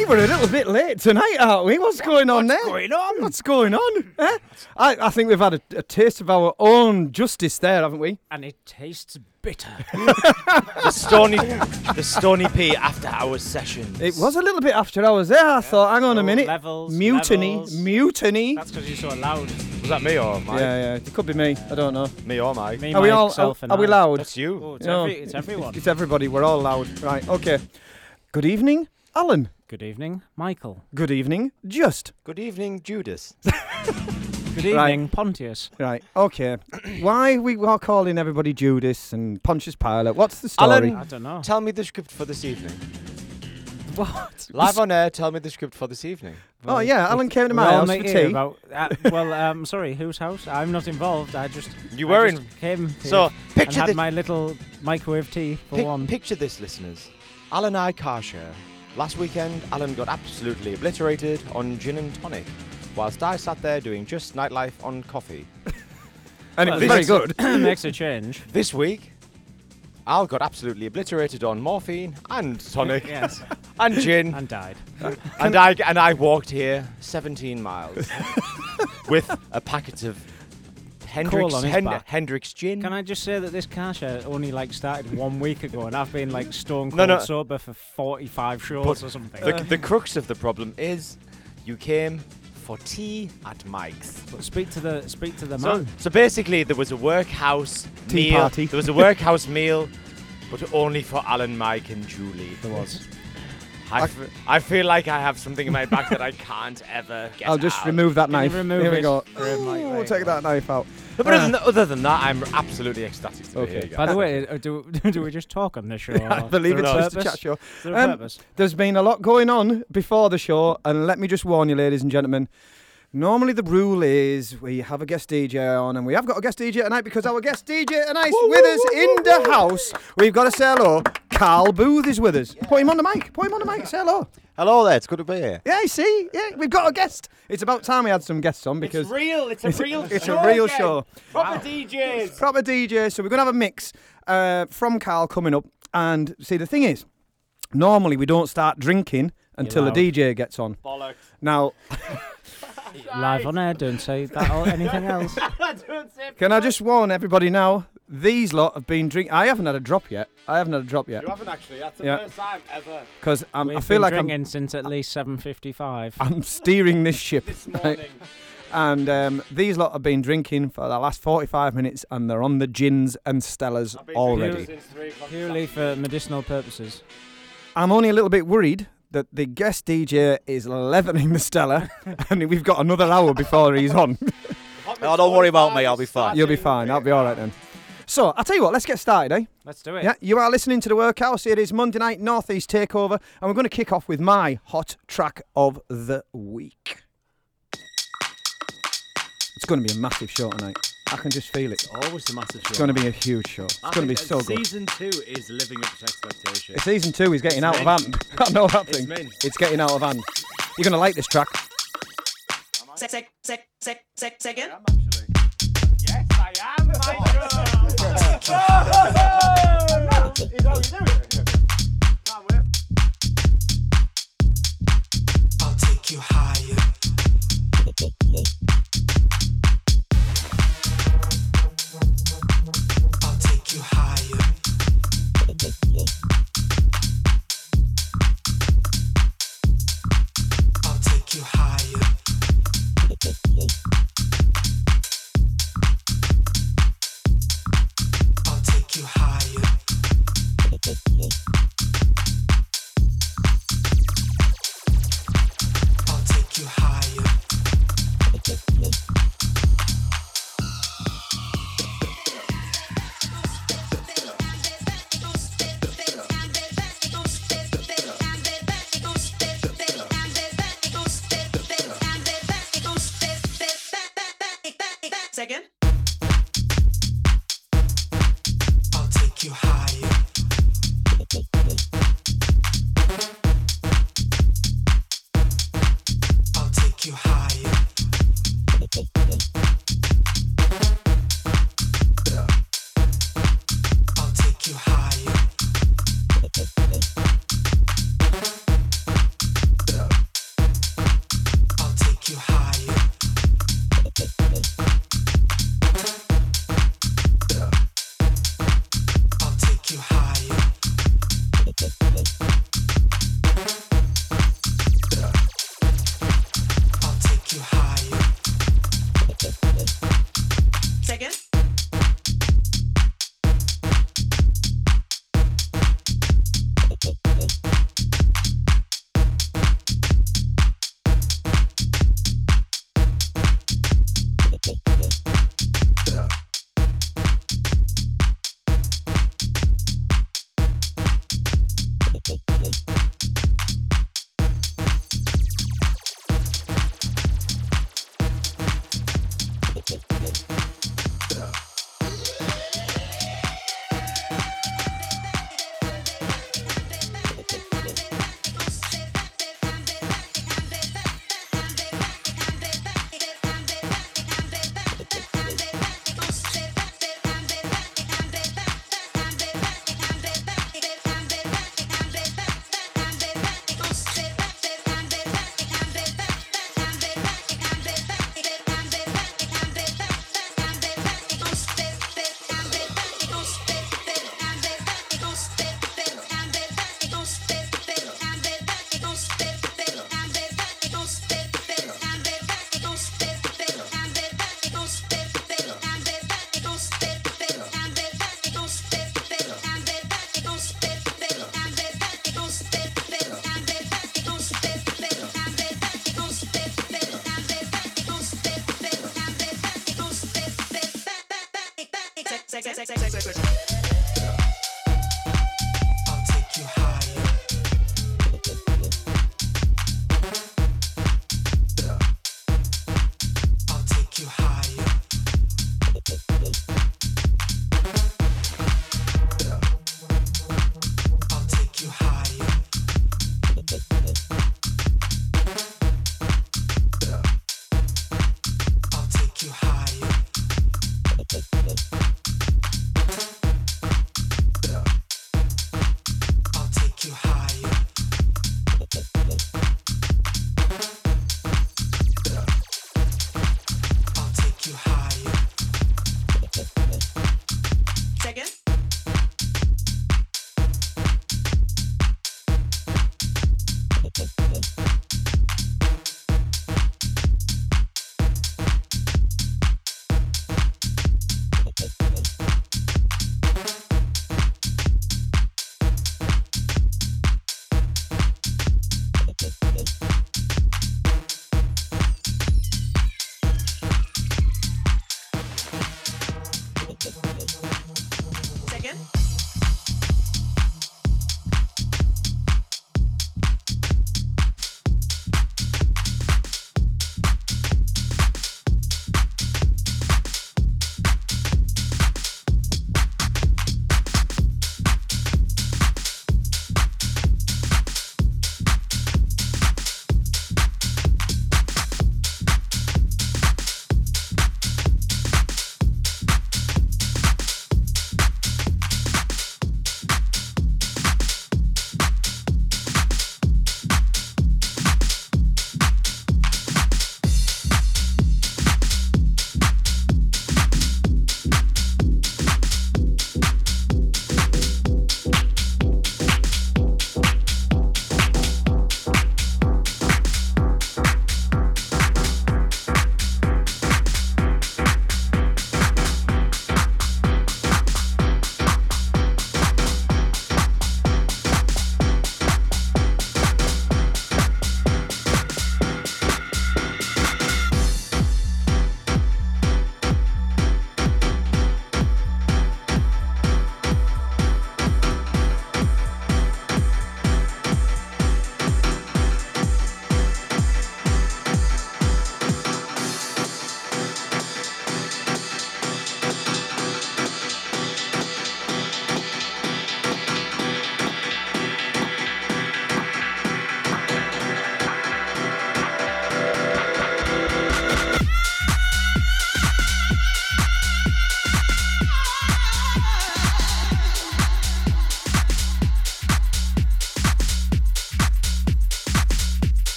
Hey, we're a little bit late tonight, aren't we? What's going on there? going on? What's going on? Eh? I, I think we've had a, a taste of our own justice there, haven't we? and it tastes bitter. the Stony, the Stony P after hours session. It was a little bit after hours there. I thought, hang on a Oh, minute. levels, mutiny, levels. mutiny. That's because you're so loud. Was that me or Mike? Yeah, yeah. It could be me. I don't know. Me or Mike? Me, Are we all? Are, self, and are we I. loud? That's you. Oh, it's, No. every, it's everyone. It's everybody. We're all loud. Right. Okay. Good evening, Alan. Good evening, Michael. Good evening, Just. Good evening, Judas. Good Right. evening, Pontius. Right. Okay. Why we are calling everybody Judas and Pontius Pilate? What's the story? Alan, I don't know. Tell me the script for this evening. What? Live on air, tell me the script for this evening. oh yeah, Alan came to We're my all house for mate here tea. About, uh, well, um, sorry, whose house? I'm not involved. I just You I were just in. came here So, and picture had this. my little microwave tea for pic- one. picture this, listeners. Alan and I car share. Last weekend, Alan got absolutely obliterated on gin and tonic, whilst I sat there doing just nightlife on coffee. and it was very good. makes a change. This week, Al got absolutely obliterated on morphine and tonic yes, and gin. and died. and I and I walked here 17 miles with a packet of Hendrick's on his Hen- back. Hendrick's gin. Can I just say that this car share only like started one week ago, and I've been like stone cold No, no. sober for 45 shows But or something. the, the crux of the problem is you came for tea at Mike's. But speak to the speak to the So, man. so basically, there was a workhouse Tea meal. party. There was a workhouse meal, but only for Alan, Mike, and Julie. There was. I, f- I feel like I have something in my back that I can't ever get I'll just out. remove that Can knife. remove Here we it go. for? Ooh, you take that knife out. But other than, other than that, I'm absolutely ecstatic to be Okay. here. By the way, uh, do, do we just talk on this show? I believe it's just a chat show. Is there a Um. There's been a lot going on before the show, and let me just warn you, ladies and gentlemen. Normally, the rule is we have a guest DJ on, and we have got a guest DJ tonight because our guest DJ tonight with us in the house. We've got to say hello. Carl Booth is with us. Put him on the mic. Put him on the mic. Say hello. Hello there, it's good to be here. Yeah, you see, yeah, we've got a guest. It's about time we had some guests on because it's real. It's a real. Show. It's a real again. show. Proper DJs. proper DJ. So we're gonna have a mix uh, from Carl coming up. And see, the thing is, normally we don't start drinking until the. DJ gets on. Bollocks. Now, Live on air, don't say that or anything else. can I just warn everybody now? These lot have been drinking. I haven't had a drop yet. I haven't had a drop yet You haven't actually. That's the Yeah. first time ever. because I We've feel been like I'm, drinking since at least 7:55. I'm steering this ship. This right? morning. And um, these lot have been drinking for the last 45 minutes, and they're on the gins and Stellas I've been already. since three o'clock this Purely for medicinal purposes. I'm only a little bit worried that the guest DJ is leveling the Stella, and we've got another hour before he's on. Oh, don't worry about me, I'll be fine. You'll be fine. I'll be all right then. So I'll tell you what. Let's get started, eh? Let's do it. Yeah, you are listening to the Workhouse. It is Monday night Northeast Takeover, and we're going to kick off with my hot track of the week. It's going to be a massive show tonight. I can just feel it. It's Always a massive show. It's going to be a huge show. It's I going to be so good. Season two is living up to expectation. Season two is getting It's out of hand. I know that It's thing. mint. It's getting out of hand. You're going to like this track. Sec, sec, sec, sec, sec, second. Yes, I am, my oh. girl! I'll take you higher.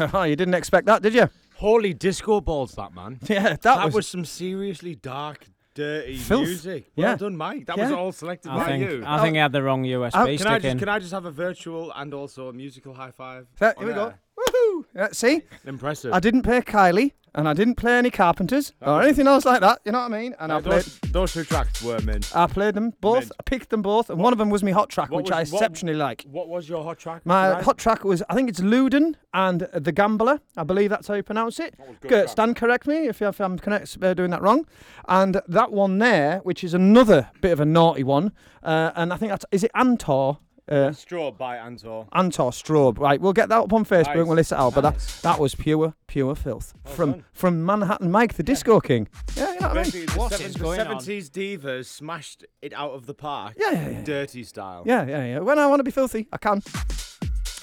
Oh, you didn't expect that, did you? Holy disco balls, that man. Yeah, that, That, was, was, some seriously dark, dirty Filth. music. Well Yeah. done, Mike. That was all selected I by think you. I think I had the wrong USB Oh, can stick I in. just can I just have a virtual and also a musical high five? So, here we go. air? Woohoo! Yeah, see, Impressive. I didn't play Kylie, and I didn't play any Carpenters or anything else like that. You know what I mean? And I Uh, played, those, those two tracks were mint. I played them both. Mint. I picked them both, and one of them was my hot track, What which was- I what- exceptionally like. What was your hot track? My tonight? hot track was, I think it's Luden and The Gambler. I believe that's how you pronounce it. Go- Stan, correct me if, if I'm correct, uh, doing that wrong. And that one there, which is another bit of a naughty one, uh, and I think that's, is it Antor? Uh, Straw by Antor. Antor Strobe. Right, we'll get that up on Facebook Nice. we'll list it out. But that, that was pure, pure filth. from done. from Manhattan Mike, the Disco King. Yeah, you know what I mean? Basically, the, seven- the going on? 70s divas smashed it out of the park. Yeah, yeah, yeah. Dirty style. Yeah, yeah, yeah. When I want to be filthy, I can.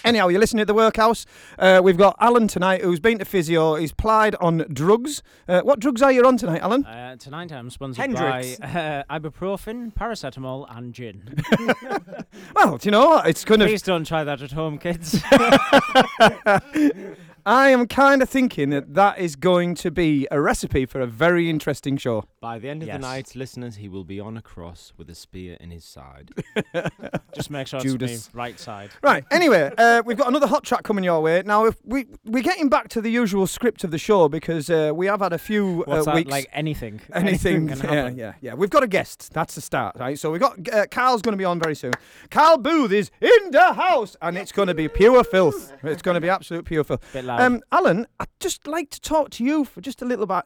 Anyhow, you're listening to the Workhouse. Uh, we've got Alan tonight, who's been to physio. He's plied on drugs. Uh, what drugs are you on tonight, Alan? Uh, tonight I'm sponsored Hendrick's. by uh, ibuprofen, paracetamol, and gin. Well, do you know what? It's kind of. Please don't try that at home, kids. I am kind of thinking that that is going to be a recipe for a very interesting show. By the end of Yes. the night, listeners, he will be on a cross with a spear in his side. Just make sure Judas. it's me right side. Right. Anyway, uh, we've got another hot track coming your way. Now, if we we're getting back to the usual script of the show because uh, we have had a few What's uh, that? weeks. Like anything. Anything, can yeah, happen. yeah, yeah. We've got a guest. That's the start, right? So we've got uh, Carl's going to be on very soon. Carl Booth is in the house, and it's going to be pure filth. It's going to be absolute pure filth. Bit loud. Um, Alan, I'd just like to talk to you for just a little bit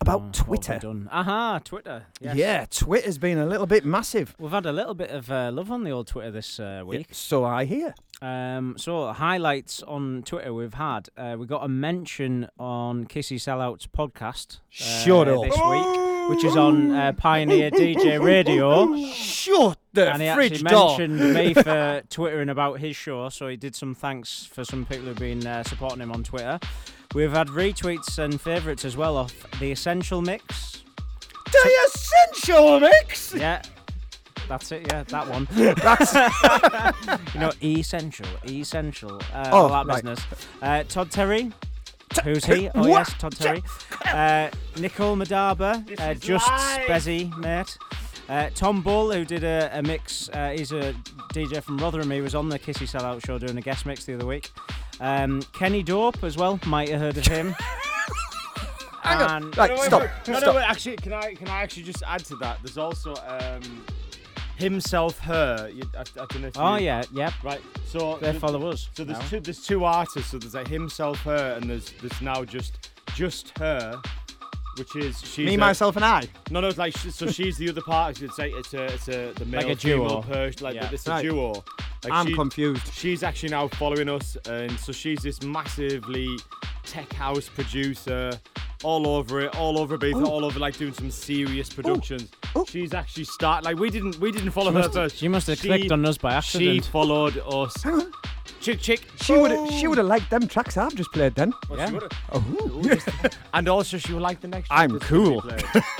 about Oh, Twitter. Aha, Twitter. Yes. Yeah, Twitter's been a little bit massive. We've had a little bit of uh, love on the old Twitter this uh, week. So I hear. Um, so highlights on Twitter we've had. Uh, we got a mention on Kissy Sell Out's podcast. Uh, Shut up. This week, which is on uh, Pioneer DJ Radio. Shut the and he fridge actually door. mentioned me for twittering about his show, so he did some thanks for some people who've been uh, supporting him on Twitter. We've had retweets and favourites as well off the Essential Mix. the essential mix. Yeah, that's it. Yeah, that one. That's you know, essential, essential. Uh, Oh, all that right. business. Uh, Todd Terry. Who's he? Oh what? yes, Todd Terry. Uh, Nicole Moudaber, uh, just Spezzy, mate. Uh, Tom Bull, who did a, a mix. Uh, he's a DJ from Rotherham. He was on the Kissy Sell Out show doing a guest mix the other week. Um, Kenny Dope as well. Might have heard of him. Hang on. And- Right, No, wait, stop. No, no, stop. wait, actually, can I can I actually just add to that? There's also um, himself, her. You, I, I don't know if Oh you- yeah, yep. Right. So They the- follow us. So there's now. two there's two artists. So there's like himself, her, and there's there's now just just her, which is she's Me, a- myself, and I. No, no, it's like so she's the other part. It's like it's a it's a the male a duo. Persian, like Yeah. it's a Right. duo. Like I'm she- confused. She's actually now following us, and so she's this massively tech house producer, all over it, all over Ibiza, all over like doing some serious productions. Oh. She's actually start like we didn't we didn't follow her must- first. she must have She- clicked on us by accident. She followed us. Chick chick. She would. She would have liked them tracks I've just played. Then. Yeah. Oh. And also she would like the next. I'm track that's gonna be cool.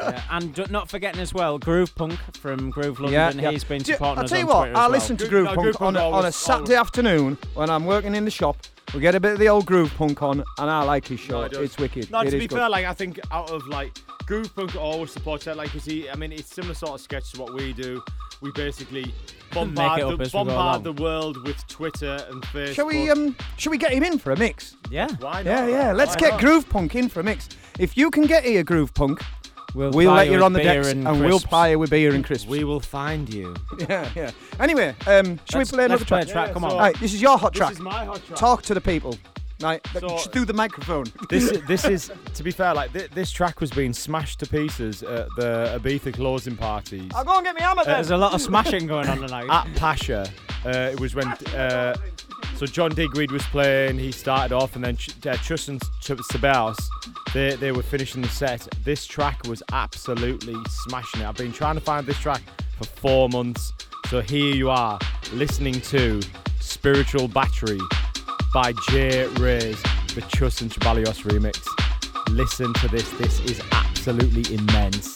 Yeah, and d- not forgetting as well, Groove Punk from Groove London. Yeah, yeah. He's been Do you- I'll tell you what, I as well. listen to Groove- Groove no, Punk Groove on, a, on a always- Saturday afternoon when I'm working in the shop. We get a bit of the old Groove Punk on, and I like his show. No, it it's wicked. No, It to is be good. fair, like I think out of like Groove Punk always supports that. Like, 'cause he, I mean, it's similar sort of sketch to what we do. We basically bombard, the, as we go bombard the world with Twitter and Facebook. Shall we um? Shall we get him in for a mix? Yeah, Why not? Yeah, yeah. Let's Why get not? Groove Punk in for a mix. If you can get here, Groove Punk, we'll, we'll let you with on the beer decks and, and, we'll crisps. ply you with beer and crisps. We will find you. yeah, yeah. Anyway, um, shall Let's- we play another let's play a track? track. Yeah, Come so- on. Right, this is your hot This track. This is my hot track. Talk to the people. Right, So- through the microphone. This is, this is to be fair, like thi- this track was being smashed to pieces at the Ibiza closing parties I'll go and get me hammer then. There's a lot of smashing going on tonight. at Pacha. Uh, it was when uh, so John Digweed was playing. He started off, and then Ch- uh, Chus and Ch- Ceballos, they they were finishing the set. This track was absolutely smashing it. I've been trying to find this track for four months. So here you are, listening to "Spiritual Battery" by Jay Rays, the Chus and Ceballos remix. Listen to this. This is absolutely immense.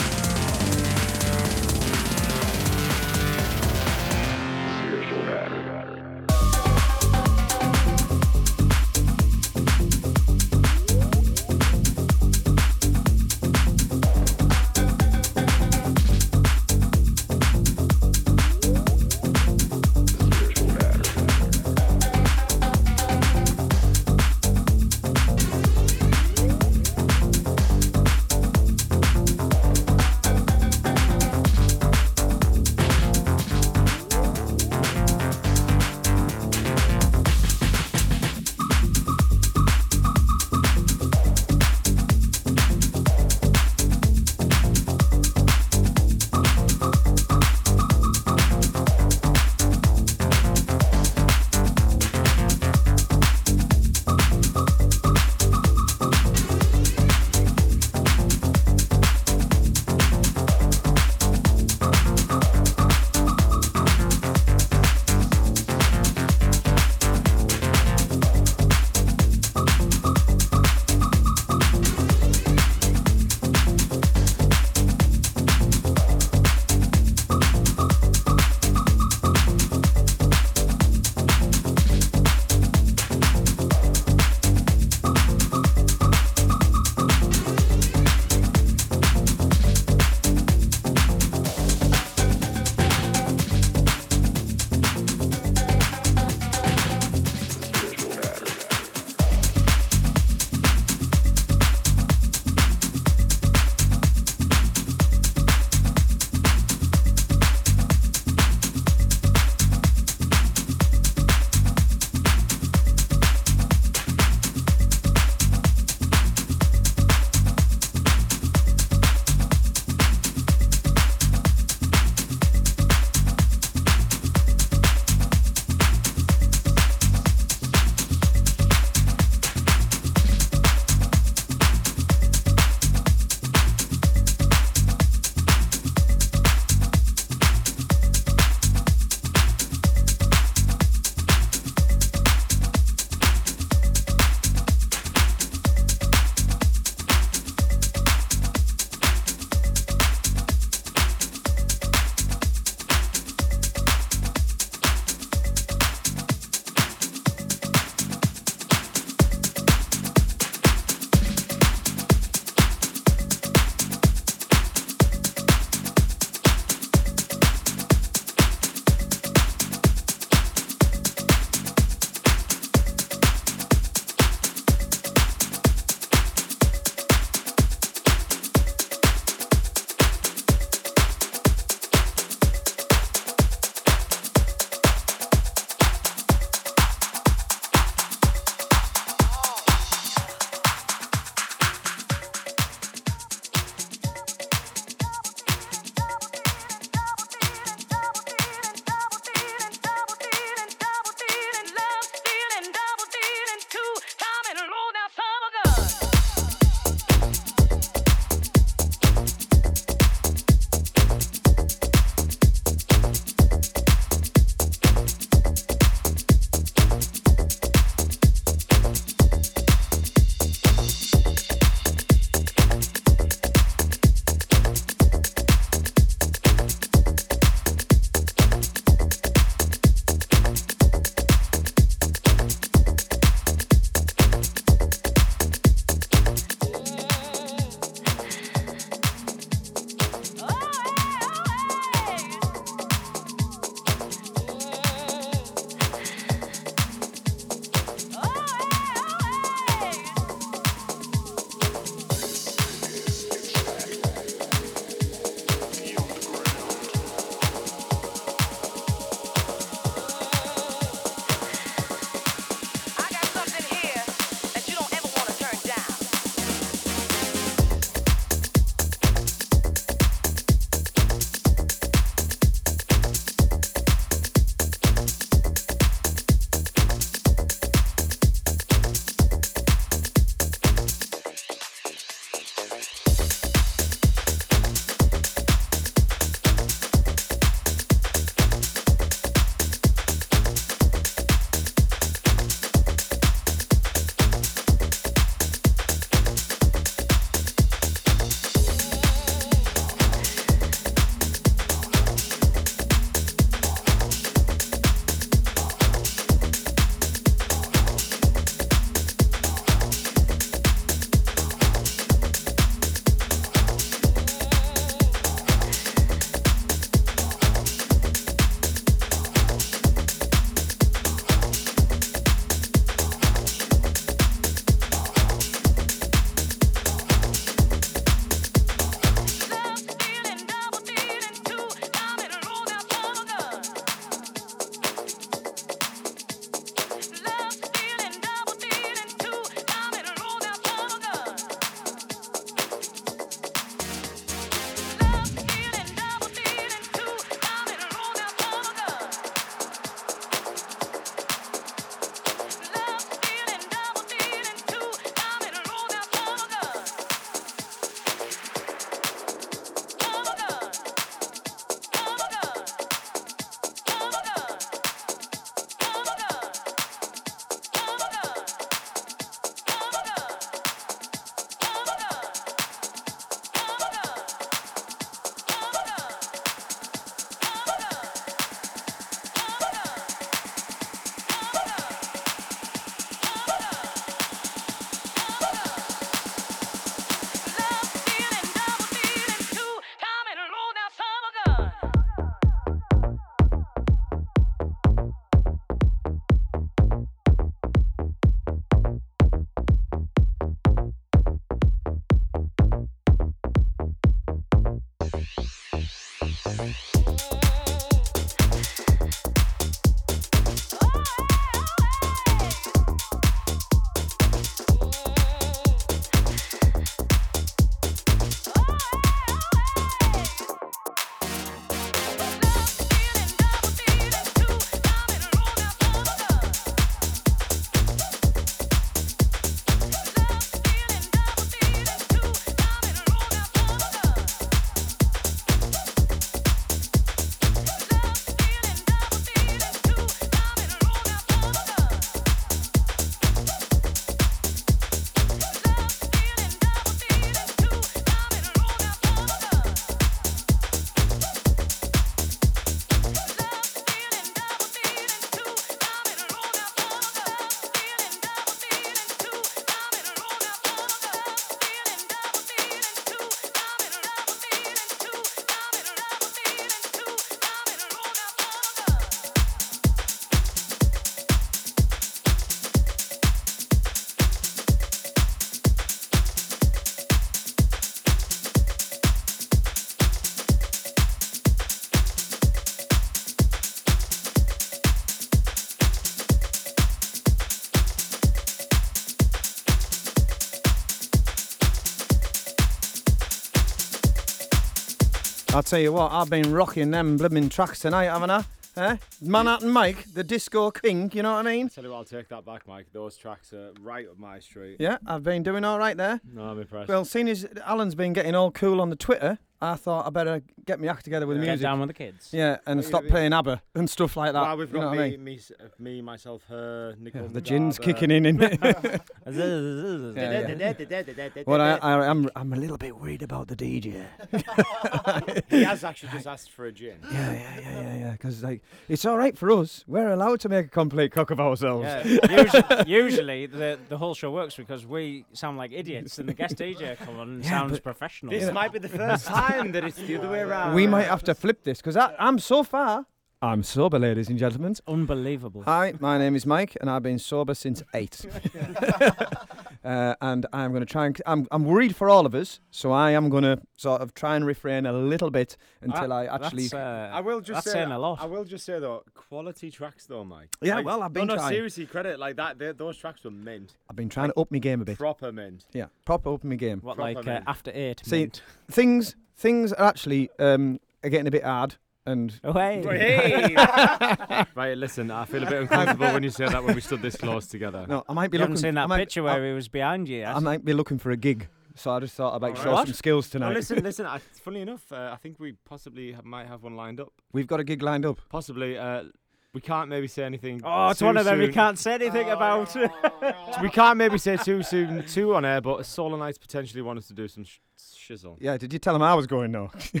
Tell you what, I've been rocking them blooming tracks tonight, haven't I? Eh? Manhattan Mike, the disco king, you know what I mean? Tell you what, I'll take that back, Mike. Those tracks are right up my street. Yeah, I've been doing all right there. No, I'm impressed. Well, seeing as Alan's been getting all cool on the Twitter, I thought I better get my act together with the Get music. down with the kids. Yeah, and Well, stop playing ABBA and stuff like that. Well, we've you know got what I me, mean? me, me, myself, her, Nicole. the gin's Moudaber. kicking in, innit? yeah, Well, I, I, I'm, I'm a little bit worried about the DJ. he has actually just asked for a gin. Yeah, yeah, yeah, yeah, yeah. Because like, it's all right for us. We're allowed to make a complete cock of ourselves. Yeah, usually, usually the the whole show works because we sound like idiots and the guest DJ comes on and Yeah, sounds professional. This might be the first time that it's the other way around. We might have to flip this because I'm so far. I'm sober, ladies and gentlemen. Unbelievable. Hi, my name is Mike, and I've been sober since eight. uh, and I'm going to try and. I'm, I'm worried for all of us, so I am going to sort of try and refrain a little bit until I actually. That's, uh, I will just that's say saying a lot. I will just say though, quality tracks though, Mike. Yeah, Like, well, I've been no, no, trying. seriously, credit like that. they- Those tracks were mint, I've been trying to up my game a bit. proper mint. Yeah, proper up my game. what proper like uh, after eight? See, mint? things things are actually um, are getting a bit hard, and Oh, hey. Hey! right, listen, I feel a bit uncomfortable when you say that when we stood this close together. no, I might be You haven't looking. seen that might, picture I, where he was behind you. yet? I might be looking for a gig, so I just thought I'd like show What? some skills No, tonight. listen, listen. I, funny enough, uh, I think we possibly have, might have one lined up. We've got a gig lined up. Possibly. Uh, we can't maybe say anything. oh, it's too one of them you soon. can't say anything oh, about. We can't maybe say too soon, too on air, but Solar Knights potentially want us to do some sh- shizzle. Yeah, did you tell him I was going? No. oh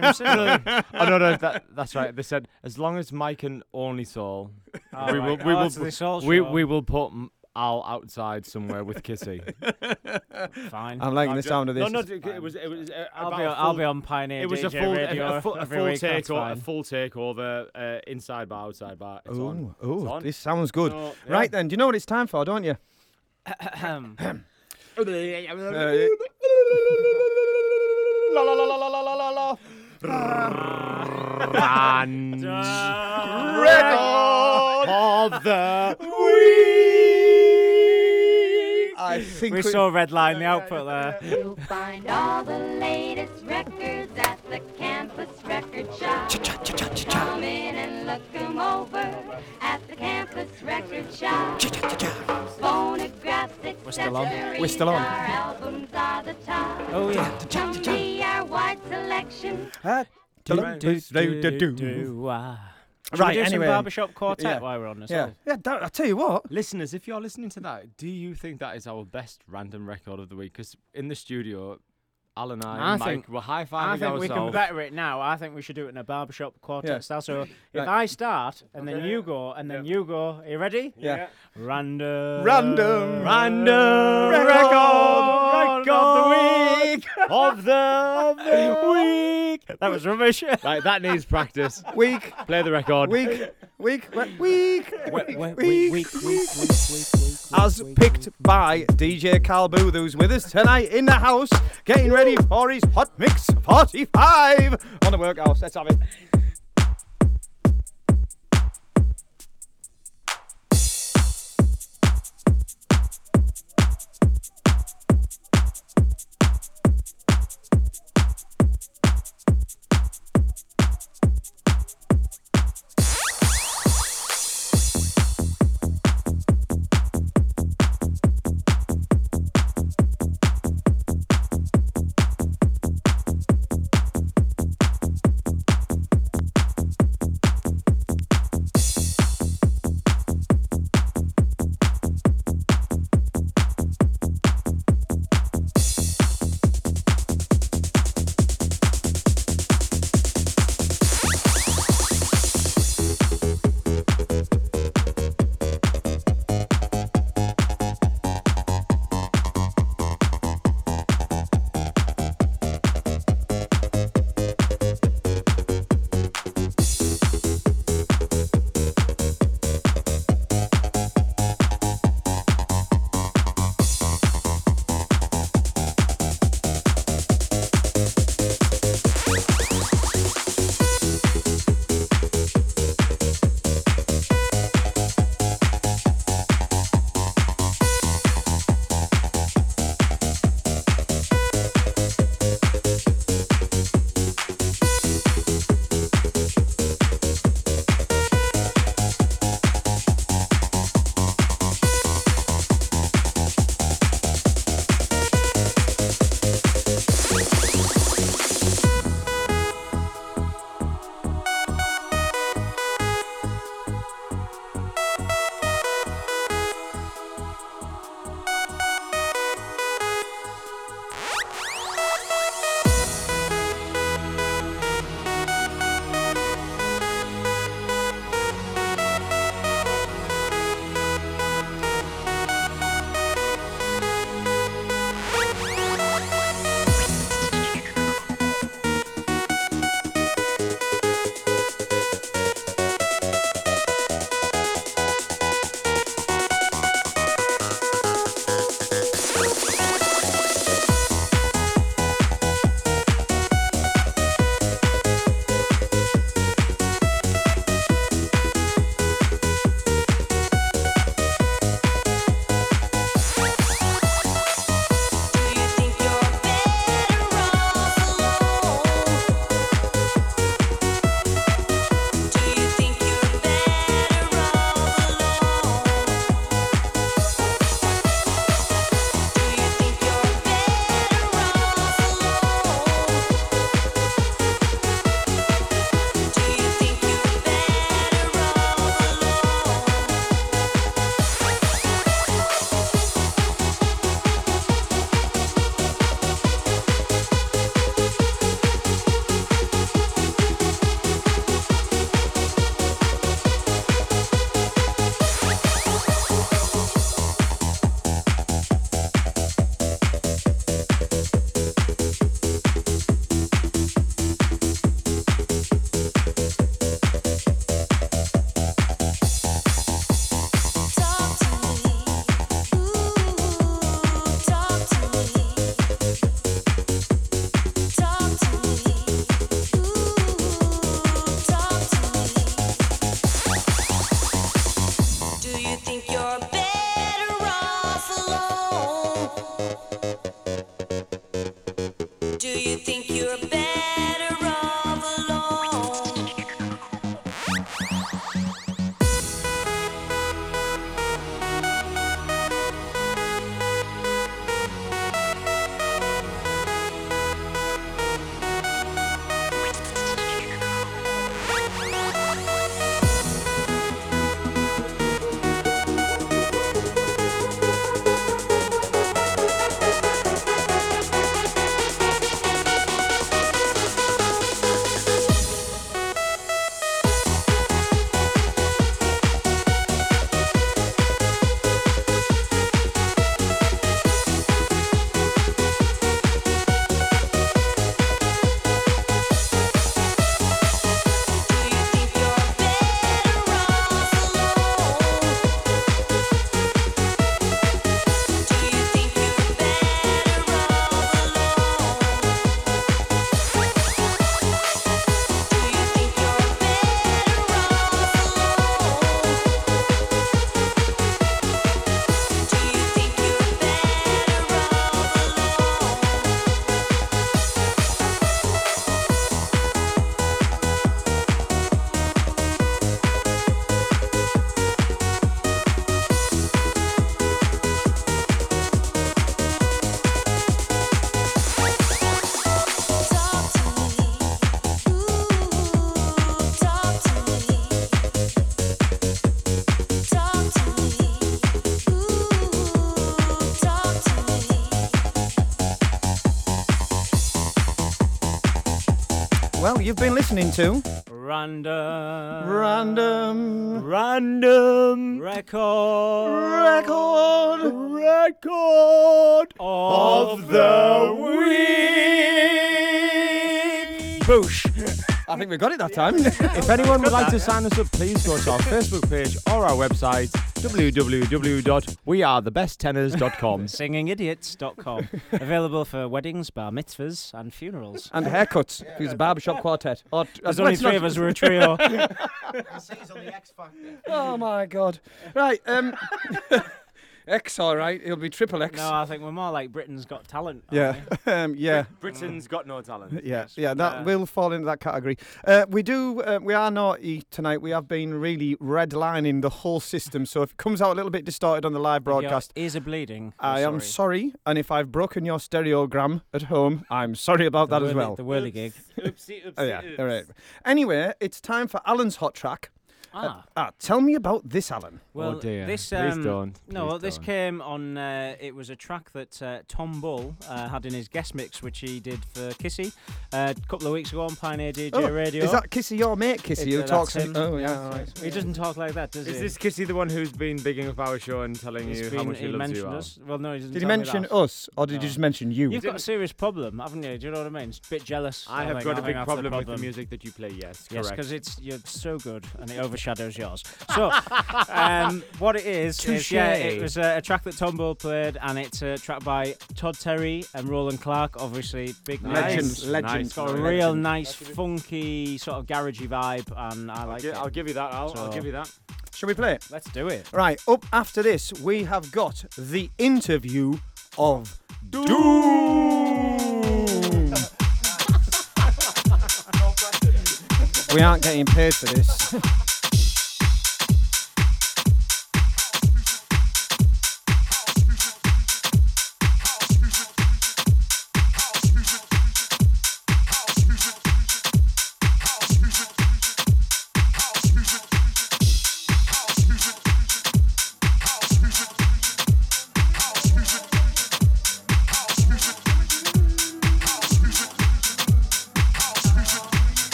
no, no, that, that's right. They said as long as Mike and only Soul, Oh, we right. will, we Oh, will, it's we, Show. we will put M- Al outside somewhere with Kissy. Fine. I'm liking the sound of this. No, no, it, was it was. Uh, I'll, be, full, I'll be on Pioneer. It was DJ a full, radio a, a, full, a full week, takeover, a full takeover, uh, inside bar, outside bar. It's ooh, on. Ooh, it's on. this sounds good. So, yeah. Right then, do you know what it's time for, don't you? and record of the week. I think we saw red line the output there. You'll find all the latest records at the campus record shop. Come in and look 'em over at the campus record shop. Phonographs, We're still on. We're still on. Our albums are the top. Oh yeah. Come see our wide selection. Uh, Do, do, do, do, do, do, do. do, ah. Should Right, we do anyway. some barbershop quartet Yeah. while we're on this? Yeah, yeah. that- I tell you what. Listeners, if you're listening to that, do you think that is our best random record of the week? Because in the studio, Al and I, I and Mike, think- were high I fiving think we can ourselves. better it now. I think we should do it in a barbershop quartet Yeah. style. So if Right. I start and then you go and then you go, are you ready? Yeah. Random. Random. Random Record record of the week of the, of the week. That was rubbish. Right, that needs practice. Week, Play the record. week, week, we- week, Week, week, week, week, as picked by DJ Booth, who's with us tonight in the house, getting ready for his Hot Mix 45 on the workhouse. Let's have it. You've been listening to Random. Random Random Record. Record record Of the week. Boosh. I think we got it that time. If anyone would like to sign us up, please go to our Facebook page or our website, www.wearethebesttenors.com. Singingidiots.com. Available for weddings, bar mitzvahs, and funerals. and haircuts. Who's a barbershop quartet. Or, There's only three of us. We're a trio. Oh my god. Right. Um. X, all right. It'll be triple X. no, I think we're more like Britain's Got Talent. Yeah. um, yeah. Britain's got no talent. Yeah, yeah, that Uh, will fall into that category. Uh, we do, uh, we are naughty tonight. We have been really redlining the whole system. So if it comes out a little bit distorted on the live broadcast, Your ears are bleeding. we're I am sorry. sorry. And if I've broken your stereogram at home, I'm sorry about The that as well. The whirly gig. Oopsie, oopsie, Oh, yeah, oops. all right. Anyway, it's time for Alan's hot track. Ah. Ah, tell me about this, Alan. Well, dear. this Please um, don't. No, well, this don't. came on. Uh, it was a track that uh, Tom Bull uh, had in his guest mix, which he did for Kissy uh, a couple of weeks ago on Pioneer DJ Oh, Radio. Is that Kissy, your mate Kissy, It- who uh, talks? him. oh, yeah, all right. He doesn't talk like that, does Is he? Is this Kissy the one who's been bigging up our show and telling He's you been- how much he, loves mentioned you? Us. Well, no, he doesn't Did he tell me mention that. us, or did No. he just mention you? You've got a serious problem, haven't you? Do you know what I mean? It's a bit jealous. I have got a big problem, with the music that you play. Yes, Yes, because it's you're so good and it overshadows yours. So, um, what it is is yeah, it was a, a track that Tom Bull played, and it's a track by Todd Terry and Roland Clark. Obviously, big Legends, names. legends. It's got a real nice, funky sort of garagey vibe, and I like Gi- it. I'll give you that. I'll, I'll So- give you that. Shall we play it? Let's do it. Right, up after this, we have got the interview of Doom. we aren't getting paid for this.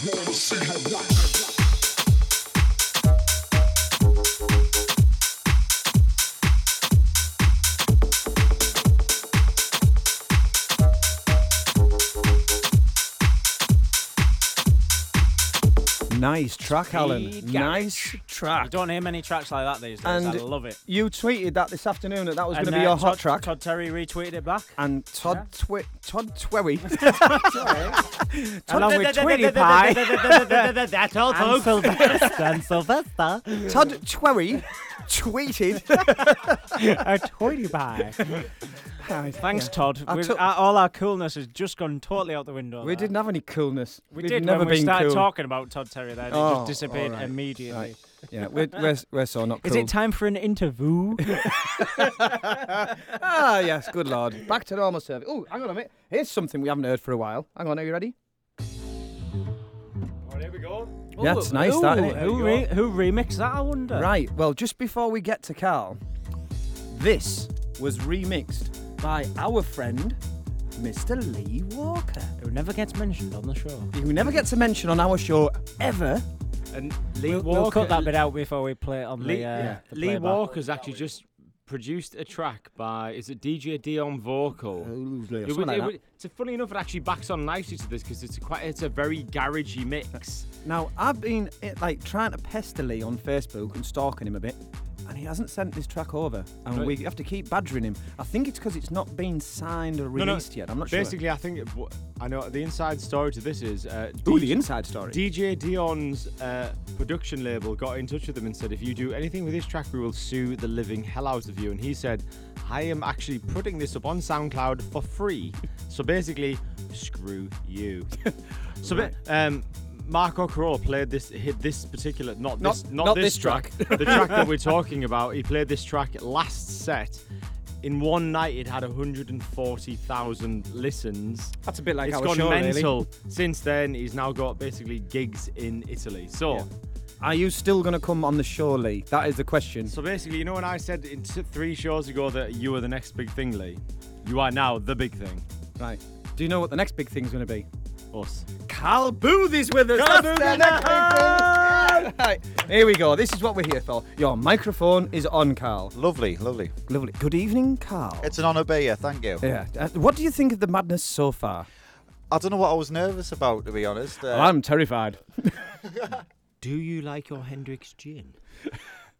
just wanna see her work. Nice track, Alan. Speed Nice track. You don't hear many tracks like that these days. And I love it. You tweeted that this afternoon that that was going to be uh, your hot Todd, track. Todd Terry retweeted it back. And Todd Twi- Todd Twewy. Along with Tweety Pie. That's all, And folks. Sylvester. and Sylvester. Todd Twewy tweeted. a Tweety Pie. Thanks, Yeah. Todd. I We've- our- all our coolness has just gone totally out the window. We there. didn't have any coolness. We We've did never when we started cool. talking about Todd Terry. Then Oh, it just disappeared all right. immediately. Right. Yeah, we're, we're, we're so not cool. Is it time for an interview? ah, yes, good lord. Back to normal service. Oh, hang on a minute. Here's something we haven't heard for a while. Hang on, are you ready? Oh, there we go. Yeah, it's nice, that, Ooh, isn't it? Who, re- who remixed that? I wonder. Right, well, just before we get to Carl, this was remixed by our friend, Mr. Lee Walker. Who never gets mentioned on the show. Who never gets a mention on our show ever. And Lee We'll, Walker. we'll cut that bit out before we play it on Lee, the, uh, the Lee playback. Walker's actually just produced a track by is it DJ Dion Vocal? It something would- like it that. would- it's funny enough. It actually backs on nicely to this because it's a quite it's a very garagey mix. Now, I've been eh, like trying to pester Lee on Facebook and stalking him a bit, and he hasn't sent this track over, and Right. we have to keep badgering him. I think it's because it's not been signed or No, no, released yet. I'm not sure. Basically, I think it- wh- I know the inside story to this is. Uh, Ooh, the inside story. DJ Dion's uh, production label got in touch with him and said, if you do anything with this track, we will sue the living hell out of you. And he said, I am actually putting this up on SoundCloud for free. so basically, screw you. so ba- um, Marco Crow played this hit this particular not Not- this not, not this, this track, track. the track that we're talking about. He played this track last set. In one night, it had 140,000 listens. That's a bit like it's gone show, really. mental. Since then, he's now got basically gigs in Italy. So, Are you still going to come on the show, Lee? That is the question. so basically, you know when I said in t- three shows ago that you were the next big thing, Lee, you are now the big thing. Right. Do you know what the next big thing is going to be? Us. Carl Booth is with us. Carl That's Booth the is next big thing. Right. Here we go. This is what we're here for. Your microphone is on, Carl. Lovely, lovely. Lovely. Good evening, Carl. It's an honour to be here, thank you. Yeah. Uh, what do you think of the madness so far? I don't know what I was nervous about, to be honest. Uh, I'm terrified. Do you like your Hendrick's gin?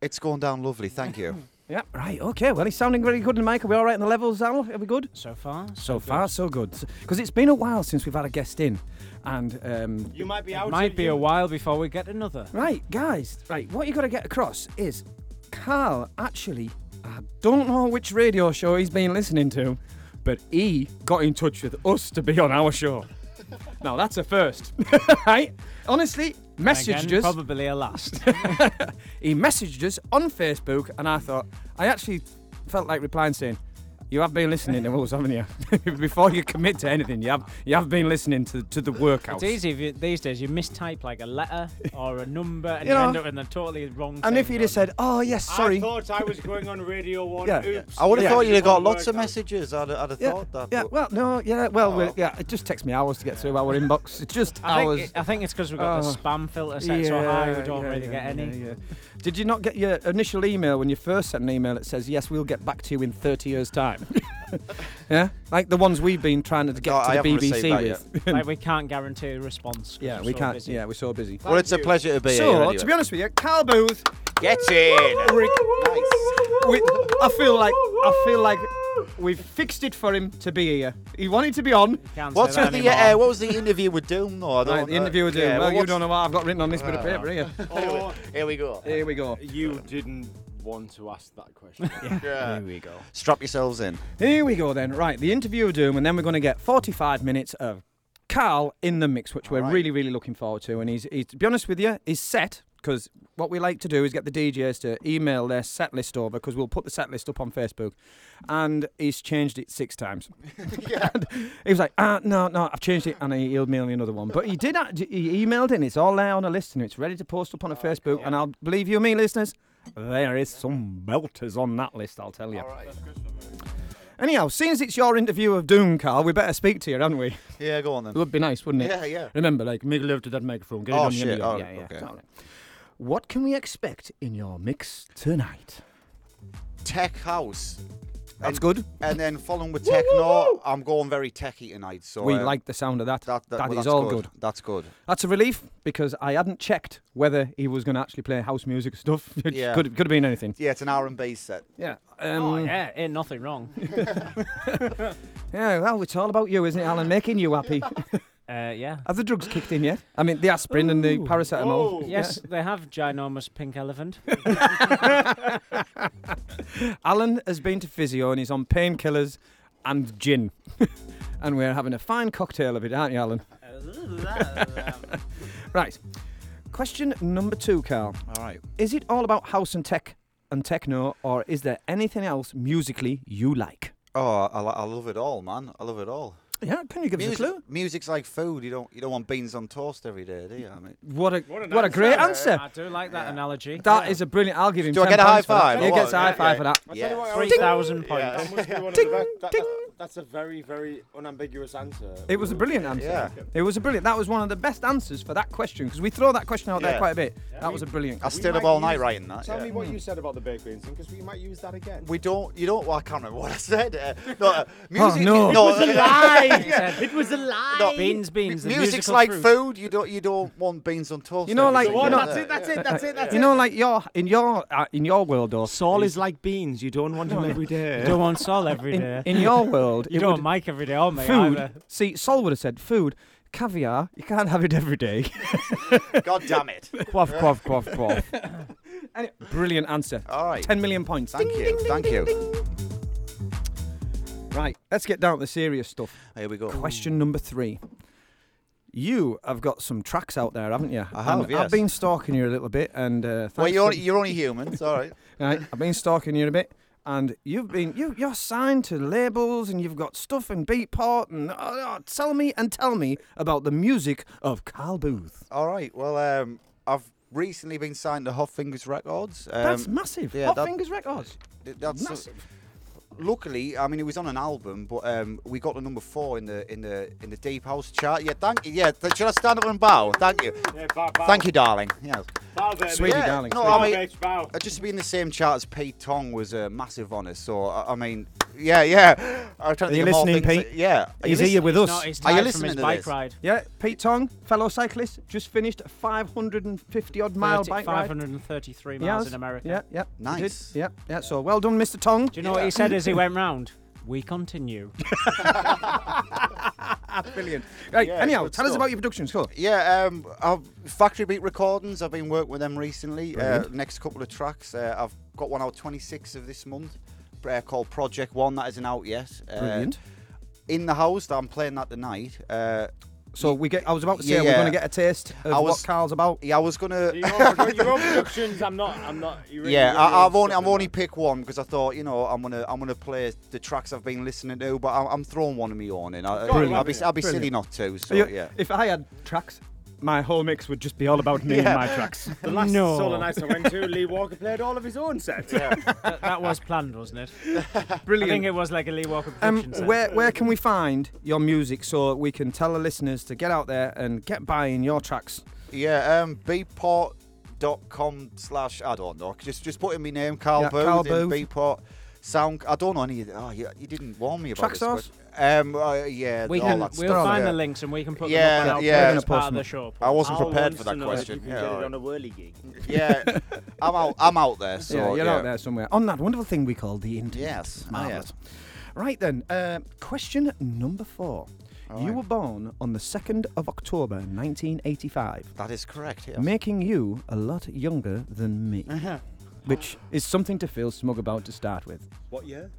it's going down lovely, thank you. Yeah, right, okay. Well, he's sounding very good in the mic. Are we all right in the levels, Al? Are we good? So far? So far, so good. Because it's been a while since we've had a guest in. And, um, You might be out. Might be a while before we get another. right, guys, right, what you got to get across is Carl actually, I don't know which radio show he's been listening to, but he got in touch with us to be on our show. now, that's a first, right? Honestly, messaged Again, us. Probably a last. he messaged us on Facebook, and I thought, I actually felt like replying saying, You have been listening to us, haven't you? Before you commit to anything, you have you have been listening to, to the workout. It's easy if you, these days. You mistype like a letter or a number, and You you, know, end up in the totally wrong. And if thing, he'd have said, "Oh yes, sorry," I thought I was going on Radio 1. Yeah. Oops. I would have Yeah. thought you'd have got lots of messages. I'd, I'd have yeah, thought that. yeah. but- Well, no, yeah, well, Oh. yeah. It just takes me hours to get through our inbox. It's just I hours. think, it- I think it's because we've got Oh. the spam filter set so high. We don't yeah, really yeah, get any. yeah, yeah. Did you not get your initial email when you first sent an email that says yes, we'll get back to you in 30 years' time? yeah, like the ones we've been trying to get No, I to the haven't received BBC that with. like we can't guarantee a response. 'cause yeah, we're we so can't. busy. Yeah, we're so busy. well, it's a pleasure to be So, here. Anyway. to be honest with you, Carl Booth, get in. Rick, we, I feel like I feel like we've fixed it for him to be here. He wanted to be on. Can't What's say with the anymore. uh, what was the interview with Doom though? I don't, Right, the interview with him. yeah, well, you what's- don't know what I've got written on this bit of paper here. Oh, here we go. Here we go. You didn't want to ask that question. Yeah. Here we go. Strap yourselves in. Here we go then. Right, the interview of Doom, and then we're going to get 45 minutes of Carl in the mix, which we're Alright. really, really looking forward to. And he's, he's to be honest with you, he's set because what we like to do is get the DJs to email their set list over because we'll put the set list up on Facebook, and he's changed it six times. And he was like, ah, no, no, I've changed it, and he emailed me another one. But he did, act- he emailed it, and it's all there on a list, and it's ready to post up on a Facebook. And I'll believe you me, listeners, there is some belters on that list, I'll tell you. Anyhow, seeing as it's your interview of Doom, Carl, we better speak to you, haven't we? Yeah, go on then. It would be nice, wouldn't it? Yeah, yeah. Remember, like, make love to that microphone. Get it Oh, on shit. of Oh, yeah, yeah. okay. all right. What can we expect in your mix tonight? Tech house. That's And- good. And then following with techno, I'm going very techy tonight. So we uh, like the sound of that. that. That, that well, is that's all good. That's good. That's a relief because I hadn't checked whether he was going to actually play house music stuff. It Yeah. could could have been anything. Yeah, it's an R and B set. Yeah. oh Um, yeah, ain't nothing wrong. yeah. Well, it's all about you, isn't it, Alan? Making you happy. Uh, yeah. Have the drugs kicked in yet? I mean, the aspirin and the paracetamol. Yes, they have ginormous pink elephant. Alan has been to physio and he's on painkillers and gin. and we're having a fine cocktail of it, aren't you, Alan? right. Question number two, Carl. All right. Is it all about house and tech and techno, or is there anything else musically you like? Oh, I, I love it all, man. I love it all. Yeah, can you give us a Music, clue? music's like food. You don't you don't want beans on toast every day, do you? I mean, What a what, a great answer. I do like that analogy. That is a brilliant. I'll give him. Do I 10 get a high points for that. five, He or gets a high Yeah, five yeah. for that. Yeah. Three thousand points. That must be one of the best. That, that, that's a very, very unambiguous answer. It was a brilliant answer. Yeah. It was a brilliant. That was one of the best answers for that question because we throw that question out there Yeah. quite a bit. that was a brilliant. I stayed up all night writing that. Tell yeah. me what you said about the bakery and because we might use that again. We don't. You don't. Well, I can't remember what I said. Uh, no, uh, music. no. no, It was a uh, lie. it was a lie. No, Beans, beans. the Music's musical like fruit. food. You don't. You don't want beans on toast. You know, every like- single you know- day. That's it. That's it. That's it. That's You it. know, like your in your uh, in your world, though. Saul is like beans. You don't want him every day. You don't want Sol every in, day. in your world, you it don't would- want Mike every day, or me food. either. See, Sol would have said food, caviar. You can't have it every day. God damn it. quaff, quaff, quaff, quaff. Any- brilliant answer. All right. Ten million points. Thank Ding, you. ding, ding, Thank ding, you. ding. Right, let's get down to the serious stuff. Here we go. Question number three. You have got some tracks out there, haven't you? I have, And yes. I've been stalking you a little bit, and uh, Well, thanks you're for- only, you're only human. It's all right. Right, I've been stalking you a bit, and you've been you you're signed to labels, and you've got stuff in Beatport, and uh, uh, tell me and tell me about the music of Carl Booth. All right. Well, um, I've recently been signed to Hot Fingers Records. Um, That's massive. yeah, Hot that- Fingers Records. That's Massive. Luckily, I mean, it was on an album, but um, we got to number four in the in the in the deep house chart. Yeah, thank you. Yeah, th- should I stand up and bow? Thank you. Yeah, bow, bow. Thank you, darling. Yes. Bow, baby. Sweetie, Yeah, darling. no, sweetie. I mean- Bitch, bow. Just to be in the same chart as Pete Tong was a massive honour. So I, I mean, yeah, yeah. I'm trying Are to you think of more listening, things- Pete? Yeah. Are you He's here with us. not, Are you listening his to bike this? ride. Yeah, Pete Tong, fellow cyclist, just finished a 550 odd mile 30 bike ride. 533 miles has. in America. Yeah, yeah. he did. Nice. Yeah, yeah. So well done, Mr. Tong. Do you know what he said as he went round? We continue. Brilliant. Right, Yeah, anyhow, good tell us stuff. about your productions. Go. Yeah, um, I've, Factory Beat Recordings. I've been working with them recently. Uh, Brilliant. next couple of tracks, uh, I've got one out 26th of this month, uh, called Project One. That isn't out yet. Uh, Brilliant. in the house, I'm playing that tonight. Uh, So we get. I was about to say Yeah, we're going to get a taste of I what was- Carl's about. yeah, I was gonna. Your own, your own productions. I'm not. I'm not. You really Yeah, got your I, own I've only I've only there. picked one because I thought you know I'm gonna I'm gonna play the tracks I've been listening to, but I'm, I'm throwing one of me on in. I, I'll be I'll be silly not to. So You- yeah. If I had tracks, my whole mix would just be all about me Yeah. and my tracks. The last No. solo night I went to, Lee Walker played all of his own sets. that, that was planned, wasn't it? Brilliant. I think it was like a Lee Walker Um, set. where where can we find your music so we can tell the listeners to get out there and get buying your tracks? Yeah, um, beatport.com slash, I don't know, just just put in my name, Carl Yeah, Booth, Carl in Booth. Beatport. Sound, I don't know any, oh, you, you didn't warn me about Track this. Source? but, Um, uh, yeah, we all can, that we'll stuff, find yeah. the links and we can put Yeah, them up on our yeah. We're as gonna part post of the show. I wasn't Al prepared wants for to that know question. You can Yeah, get it right. on a whirly gig. yeah, I'm out, I'm out there, so yeah, you're yeah. out there somewhere on that wonderful thing we call the internet. Yes, ah, Marvellous. Right then, uh, question number four. All You right. were born on the 2nd of October 1985. That is correct, yes. Making you a lot younger than me. Uh-huh. Which is something to feel smug about to start with. What year?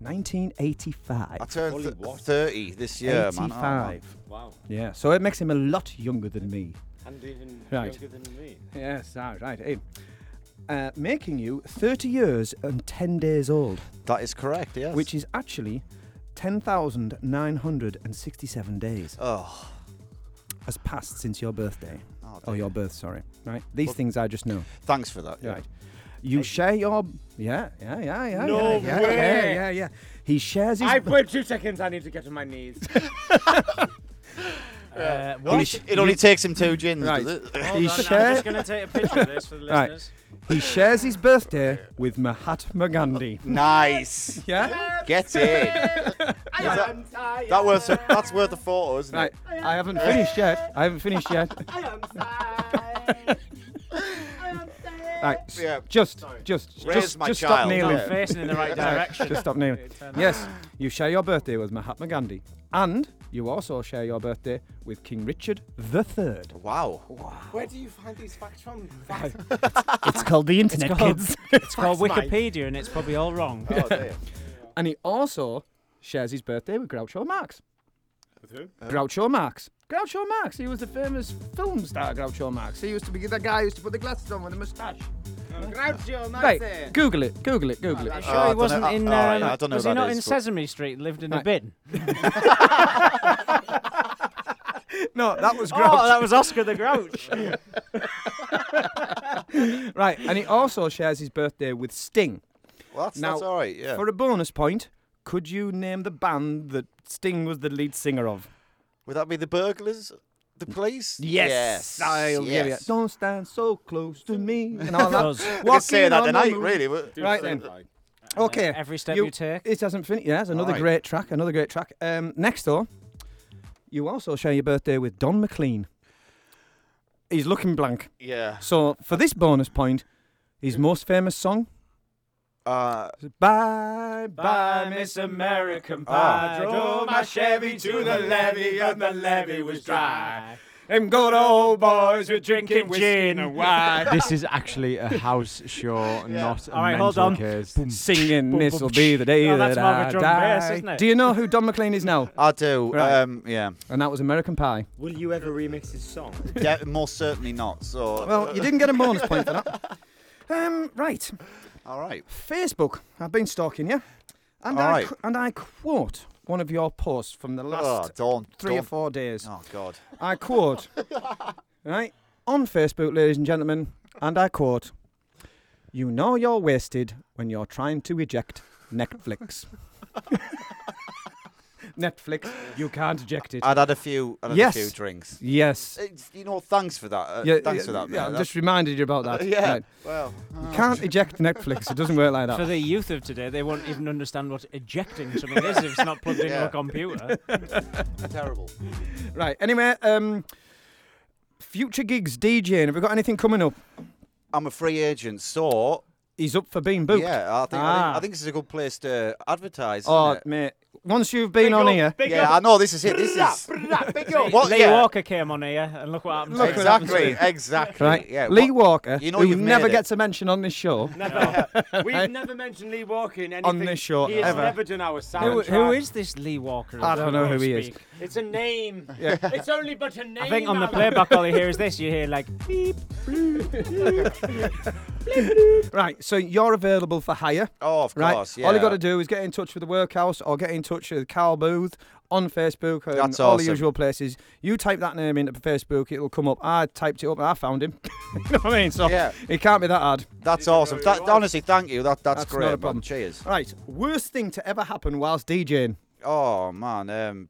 1985. I turned th- 30 this year, man. Oh, 85. Wow. Yeah, so it makes him a lot younger than me. And even Right. younger than me. Yes, ah, right. eh. Uh, making you 30 years and 10 days old, That is correct, yes. which is actually 10,967 days Oh, has passed since your birthday. oh Or your birth, sorry. Right? These Well- things I just know. Thanks for that. yeah. Right. You share your. Yeah, yeah, yeah, yeah. No yeah, yeah, way. Yeah, yeah, yeah. He shares his. I've wait two seconds. I need to get on my knees. Uh, It only, what? it only takes him two gins, Right. does it? Hold He on, I'm share- just going to take a picture of this for the Right. listeners. He shares his birthday with Mahatma Gandhi. nice. Yeah? Get in. that, that worth, that's worth a photo, isn't Right. it? I haven't finished yet. I haven't finished yet. Right. Yeah. Just, just, Raise just, my just stop kneeling. Yeah. Facing in the right direction. Just stop kneeling. Uh, yes, you share your birthday with Mahatma Gandhi, and you also share your birthday with King Richard III. Wow. Where do you find these facts from? Facts. It's called the internet, called- kids. It's called Facts, mate. Wikipedia and it's probably all wrong. Oh, dear. and he also shares his birthday with Groucho Marx. With who? Groucho Marx. Groucho Marx. He was the famous film star, Groucho Marx. He used to be the guy who used to put the glasses on with the moustache. Groucho Right, Google it, Google it, Google I'm it. sure Oh, I he don't wasn't know- in. oh, right, um, I don't know was who he that not is, in but- Sesame Street? Lived in a Right. bin. No, that was Groucho. Oh, that was Oscar the Grouch. right, and he also shares his birthday with Sting. Well, that's, Now, that's all right, yeah. For a bonus point, could you name the band that Sting was the lead singer of? Would that be the burglars? The police? Yes, I'll give you. Don't stand so close to me. And all that. Does. I could say Walking that on the tonight, moon. really. But Right then. Okay. Every step you- you, take. It hasn't finished. Yeah, it's another Alright. great track. Another great track. Um, next door, you also share your birthday with Don McLean. He's looking blank. yeah. So for this bonus point, his most famous song Uh, Bye Bye Miss American Pie. I drove my Chevy to the levee and the levee was dry. Them good old boys were drinking gin and wine. This is actually a house show, not a All right, hold mental on. case. Singing, boom, this'll boom. be the day Oh, that's that more of a I drum die. bass, isn't it? Do you know who Don McLean is now? I do. Right. Um, yeah. And that was American Pie. Will you ever remix his song? De- most certainly not. So. Well, you didn't get a bonus point for that. Um, right. All right. Facebook. I've been stalking you. And, All I, right. and I quote one of your posts from the Oh, last don't. three or don't. four days. Oh, God. I quote, right, on Facebook, ladies and gentlemen, and I quote, You know you're wasted when you're trying to eject Netflix. Netflix, you can't eject it. I'd had a few. I'd had Yes. a few drinks. yes. It's, you know, thanks for that. Uh, Yeah, thanks yeah, for that. Yeah, mate. I just reminded you about that. yeah. Right. Well. You can't eject Netflix. It doesn't work like that. For that. the youth of today, they won't even understand what ejecting something is if it's not plugged into Yeah. a computer. terrible. Right. Anyway, um, future gigs, DJing. Have we got anything coming up? I'm a free agent, so He's up for being booked. yeah, I think, I Ah. think I think this is a good place to advertise. Oh, isn't it? mate. Once you've been on here, yeah, I know this is it. This is what? Lee yeah, Walker came on here, and look what happened. Look to what him. exactly, exactly. right? Yeah, Lee what- Walker, You know who you've never made it. gets a mention on this show. Never. We've never mentioned Lee Walker in anything. On this show, He has ever. never done our Who, who is this Lee Walker? I don't know who he is. Speak. It's a name. Yeah. It's only but a name. I think on the playback, all you hear is this. You hear like beep. Right, so you're available for hire. Oh, of Right, course. Yeah. all you got to do is get in touch with the workhouse or get in touch with Carl Booth on Facebook and That's all the usual places. You type that name into Facebook, it'll come up. I typed it up and I found him. you know what I mean? So Yeah. it can't be that hard. That's awesome. That, honestly, thank you. That that's, That's great. not a problem. Cheers. Right, worst thing to ever happen whilst DJing. Oh man. Um.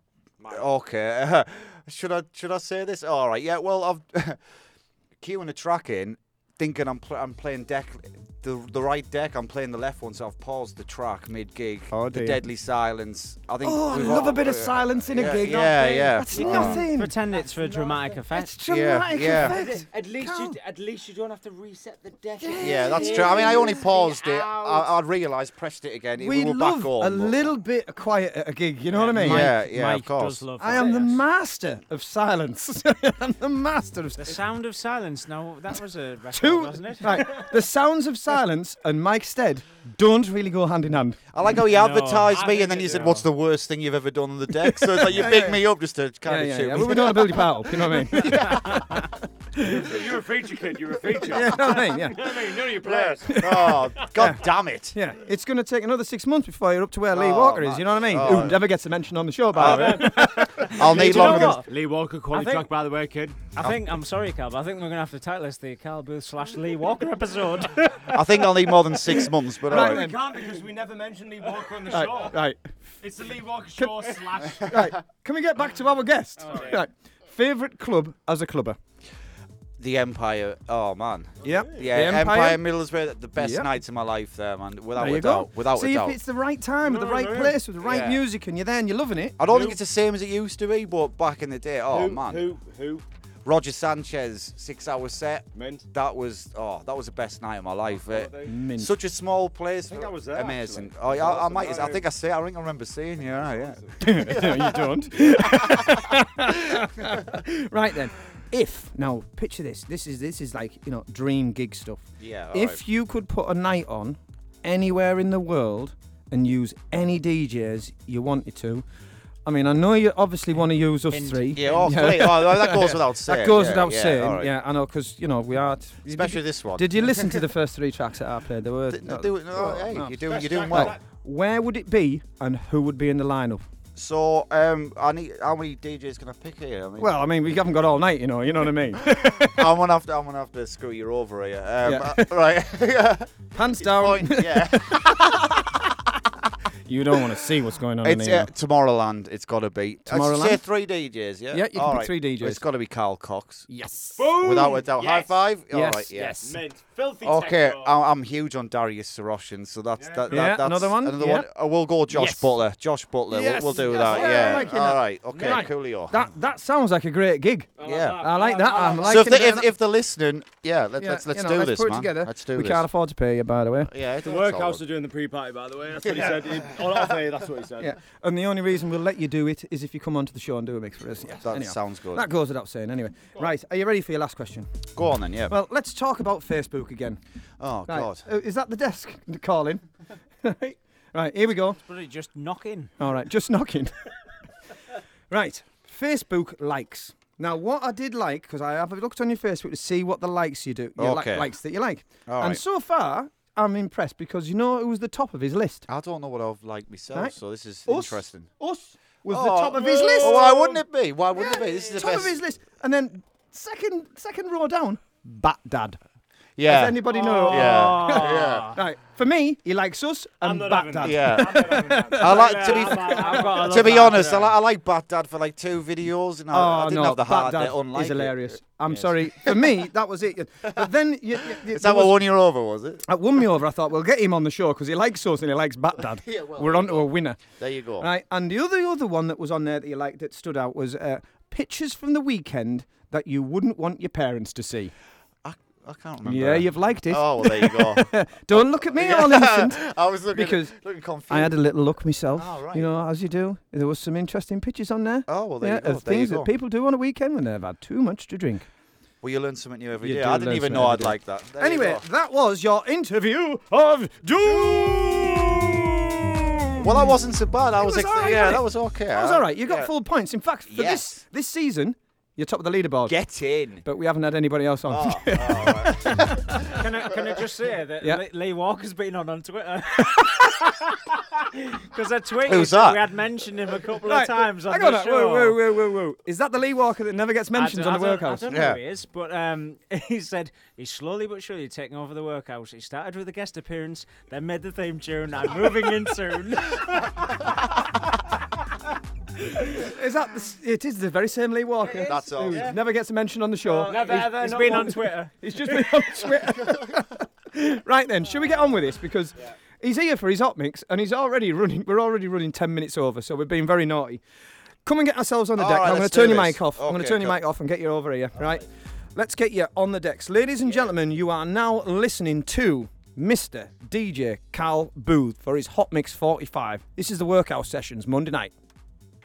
Okay. should I should I say this? All right. Yeah. Well, I've queuing a track in, thinking I'm pl- I'm playing deck the the right deck. I'm playing the left one, so I've paused the track mid gig. Oh, the dear. deadly silence. I think. Oh, I love all- a bit of silence in a gig. Yeah, yeah. That's Uh, nothing. Pretend it's for a dramatic effect. It's dramatic yeah. effect. At least you, at least you don't have to reset the deck. Yeah, that's true. I mean, I only paused it. I, I realised, pressed it again. We were love back on. a little bit of quiet at a gig. You know what I mean? Yeah, yeah, Mike of course. does love I am the master of silence. I'm the master of The sound of silence. No, that was a record, two. wasn't it? Right, the sounds of silence and Mike Stead don't really go hand in hand. I like how you No, advertised I me and then it- you said, "What's the worst thing you've ever done on the deck?" So it's like you Yeah, pick yeah. me up just to kind yeah, of yeah, shoot yeah. me. Well, we don't want to build your part up. You know what I mean? You're a feature kid. You're a feature. yeah, you know what I mean? Yeah. I mean, none of your players. oh, god damn it! Yeah, it's going to take another six months before you're up to where Lee Oh, Walker is. You know what I mean? Oh. Who never gets a mention on the show, by the oh, way. I'll need Do you longer. Lee Walker quality track, by the way, kid. I think I'm sorry, Carl, but I think we're gonna have to title this the Carl Booth slash Lee Walker episode. I think I'll need more than six months, but Right all We can't because we never mentioned Lee Walker on the Right, show. right, It's the Lee Walker show slash. right. Can we get back to our guest? Oh, right. Favorite club as a clubber? The Empire. Oh man. Yep. Yeah, the Empire, Middlesbrough, the best Yep. nights of my life there, man. Without There you a doubt. go. Without See a doubt. if it's the right time, at the right no, place, with the right Yeah. music, and you're there and you're loving it. I don't think it's the same as it used to be, but back in the day, oh who, man. Who? Who? Roger Sanchez, six-hour set. Mint. That was oh, that was the best night of my life. Uh, Mint. such a small place. think I was there, Amazing. actually. Oh yeah, I, I might. I think I say. I think I remember seeing you. Yeah, yeah. no, you don't. right then, if now picture this. This is this is like you know dream gig stuff. Yeah. if alright. you could put a night on anywhere in the world and use any DJs you wanted to, I mean, I know you obviously want to use us Hint. three. Yeah, oh, please. oh, that goes without saying. That goes yeah, without yeah, saying. alright. Yeah, I know, because you know we are. t- Especially you- this one. Did you listen to the first three tracks that I played? They were. Th- no, do it- no, hey, no. you're doing, you're doing Right, well. Where would it be, and who would be in the lineup? So, um, I need how many DJs can I pick here? I mean, Well, I mean, we haven't got all night, you know. You know what I mean? I'm gonna have to, I'm gonna have to screw you over here. Um, Yeah. uh, right. yeah. Hands down. Point, yeah. You don't want to see what's going on It's in here. uh, Tomorrowland. It's got to be. Tomorrowland? Say three DJs. Yeah. Yeah, you can All pick three DJs. It's got to be Carl Cox. yes. Boom! Without a doubt. High Yes. five. All Yes, right. Yeah. yes. Mint. Filthy Okay, techno. I- I'm huge on Darius Syrossian, so that's that, that. Yeah, that's another one, Another yeah. one. Uh, we'll go Josh Yes. Butler. Josh Butler. Yes, We'll, we'll do yes, that. yeah, Yeah. I'm liking All that. Okay. Right. Coolio. That that sounds like a great gig. yeah. I like that. I'm So liking if, they, if, if they're listening, yeah, let's Yeah, let's, let's you know, do let's this, put it man. together. Let's do we this. can't afford to pay you, by the way. Yeah, The that's workhouse are doing the pre-party, by the way. That's what he said. He, on off air, that's what he said. Yeah. And the only reason we'll let you do it is if you come onto the show and do a mix for us. Yes. That Anyhow, sounds good. That goes without saying. Anyway, right. Are you ready for your last question? Go on then. Yeah. Well, let's talk about Facebook again. oh Right. God. uh, is that the desk calling? right. Right. Here we go. But it just knocking. All right, just knocking. right, Facebook likes. Now, what I did like, because I have looked on your Facebook to see what the likes you do, your li- Okay. likes that you like, All and right. so far I'm impressed because you know who was the top of his list. I don't know what I've liked myself, Right. so this is Us. interesting. Us was the Oh, top of his list. Why wouldn't it be? Why wouldn't it be? This is the top best. of his list, and then second second row down, Bat Dad. Yeah. Does anybody know? Yeah. yeah. Right, for me, he likes us and not Bat having Dad. Yeah. I like to be. I've got to To love be that. honest, I like, I like Bat Dad for like two videos, and I, I Oh didn't no, have the Bat heart Dad to unlike is it. hilarious. I'm sorry. For me, that was it. But then you, you, you, Is that what was- won you over? Was it? That won me over. I thought, we'll get him on the show because he likes us and he likes Bat Dad. Yeah, well, We're on to a winner. There you go. Right. And the other other one that was on there that you liked that stood out was uh, pictures from the weekend that you wouldn't want your parents to see. I, can't remember. Yeah, you've liked it. Oh, well, there you go. Don't look at me all innocent. I was looking Because looking confused. I had a little look myself. Oh, right. You know, as you do. There was some interesting pictures on there. Oh, well, there yeah, you go. of There things that people do on a weekend when they've had too much to drink. Well, you learn something new every You day. I didn't even know I'd day. like that. There anyway, that was your interview of doom. well, that wasn't so bad. I It was, was ex- yeah, that was okay. That was all right. You got yeah. full points. In fact, for Yes. this this season, you're top of the leaderboard. Get in. But we haven't had anybody else on. Oh, all right. Can I, can I just say that Yeah. Lee, Lee Walker's been on on Twitter? Because I tweeted Who's that that? we had mentioned him a couple Right, of times on hang the on, show. whoa, whoa, whoa, whoa, whoa. Is that the Lee Walker that never gets mentioned on the I don't- workhouse? I don't know Yeah. who he is, but um, he said he's slowly but surely taking over the workhouse. He started with a guest appearance, then made the theme tune. I'm moving in soon. is that the, it is the very same Lee Walker? That's all. Yeah. Never gets a mention on the show. Well, Never He's- ever. He's been on. Twitter. He's just been on Twitter. right then, should we get on with this? Because he's here for his hot mix, and he's already running. We're already running ten minutes over, so we're being very naughty. Come and get ourselves on the All deck. right, I'm going to turn your this. mic off. I'm going to turn your mic off and get you over here. Right. Let's get you on the decks, ladies and gentlemen. You are now listening to. Mr. DJ Carl Booth for his Hot Mix 45. This is the workhouse sessions Monday night.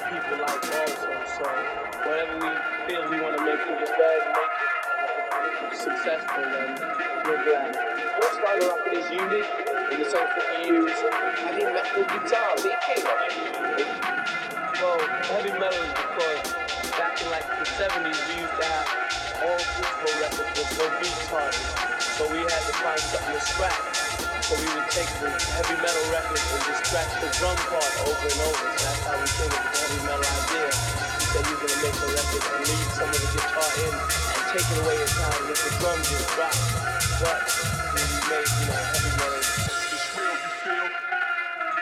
of other people like also. So whatever we feel we want to make, go ahead make it successful, and we're glad. Of unique in the sense that heavy metal guitar licking on it. Well, heavy metal is because back in like the 70s, we used to have all physical records with no beats on. So we had to find something to scratch. So we would take the heavy metal records and just scratch the drum part over and over. So that's how we came up with the heavy metal idea. We said we gonna make a record and leave some of the guitar in and take it away in time with the drums just drop. But we made, you know, heavy metal. It's real, you feel?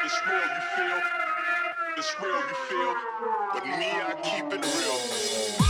It's real, you feel? It's real, you feel? But me, I keep it real.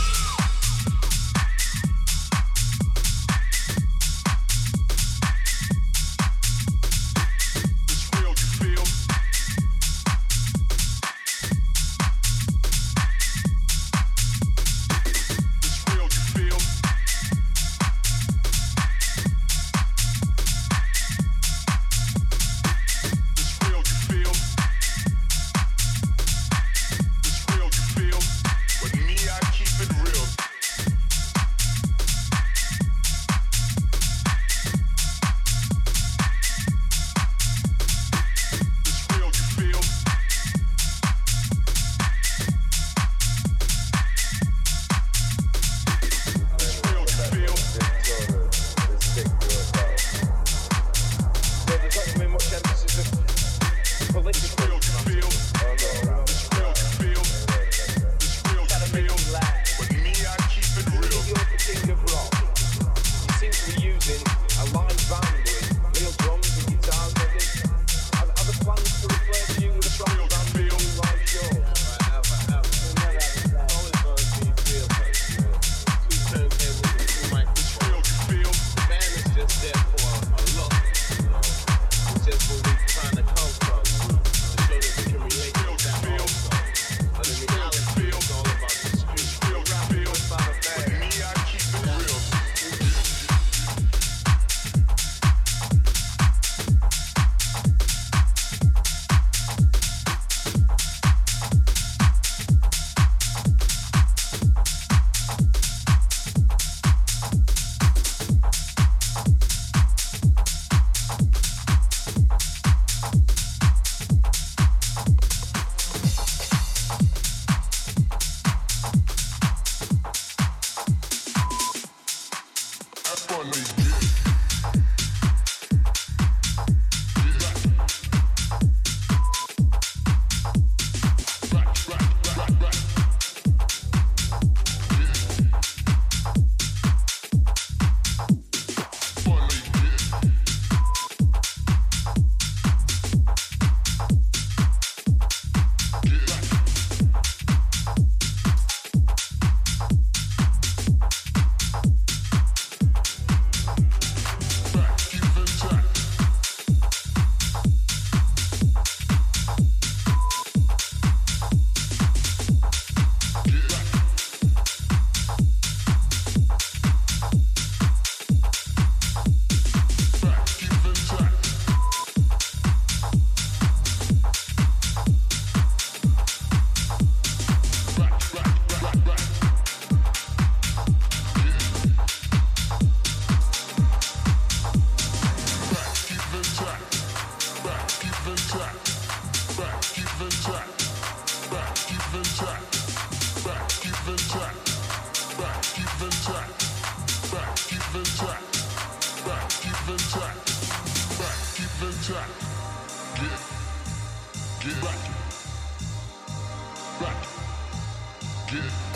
Get back. Back. Get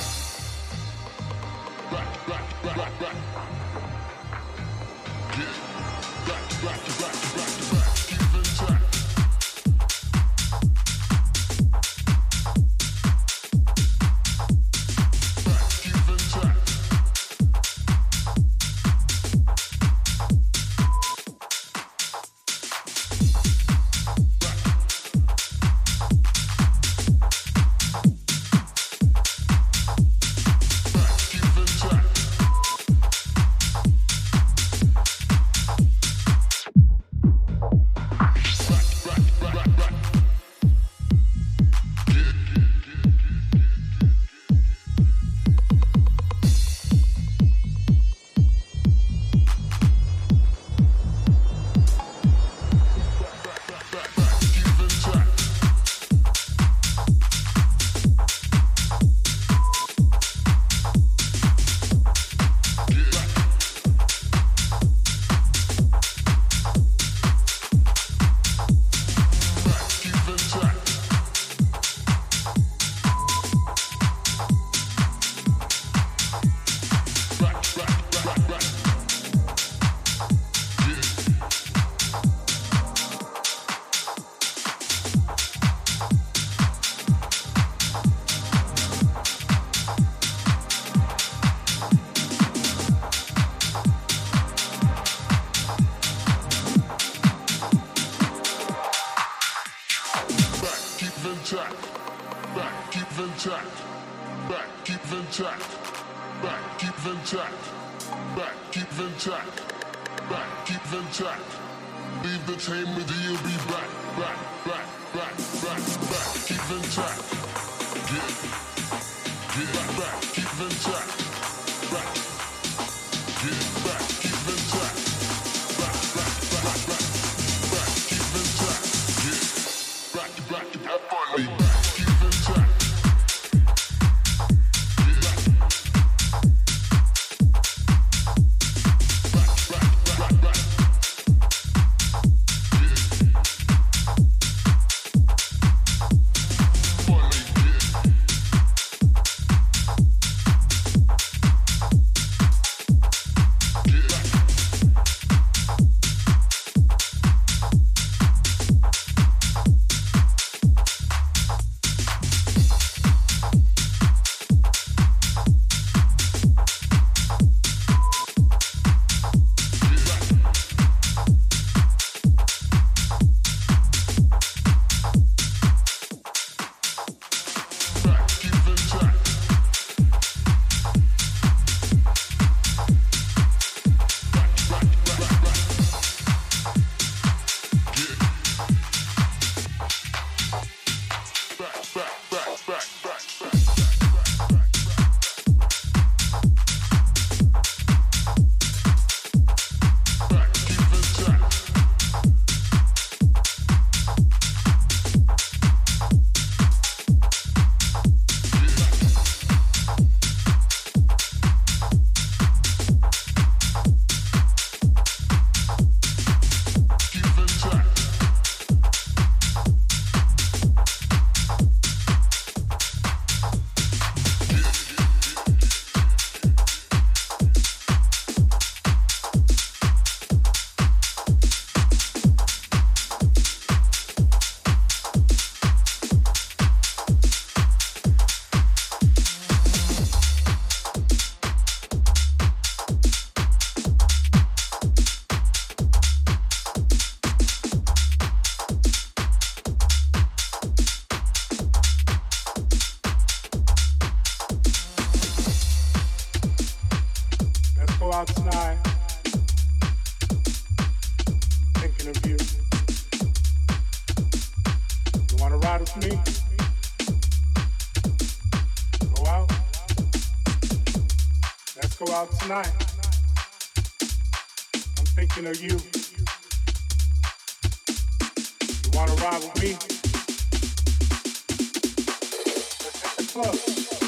check. Back, keep in check. Back, keep in check. Leave the chamber, do you be back? outside, thinking of you. You wanna ride with me? Go out. Let's go out tonight. I'm thinking of you. You wanna ride with me? Let's.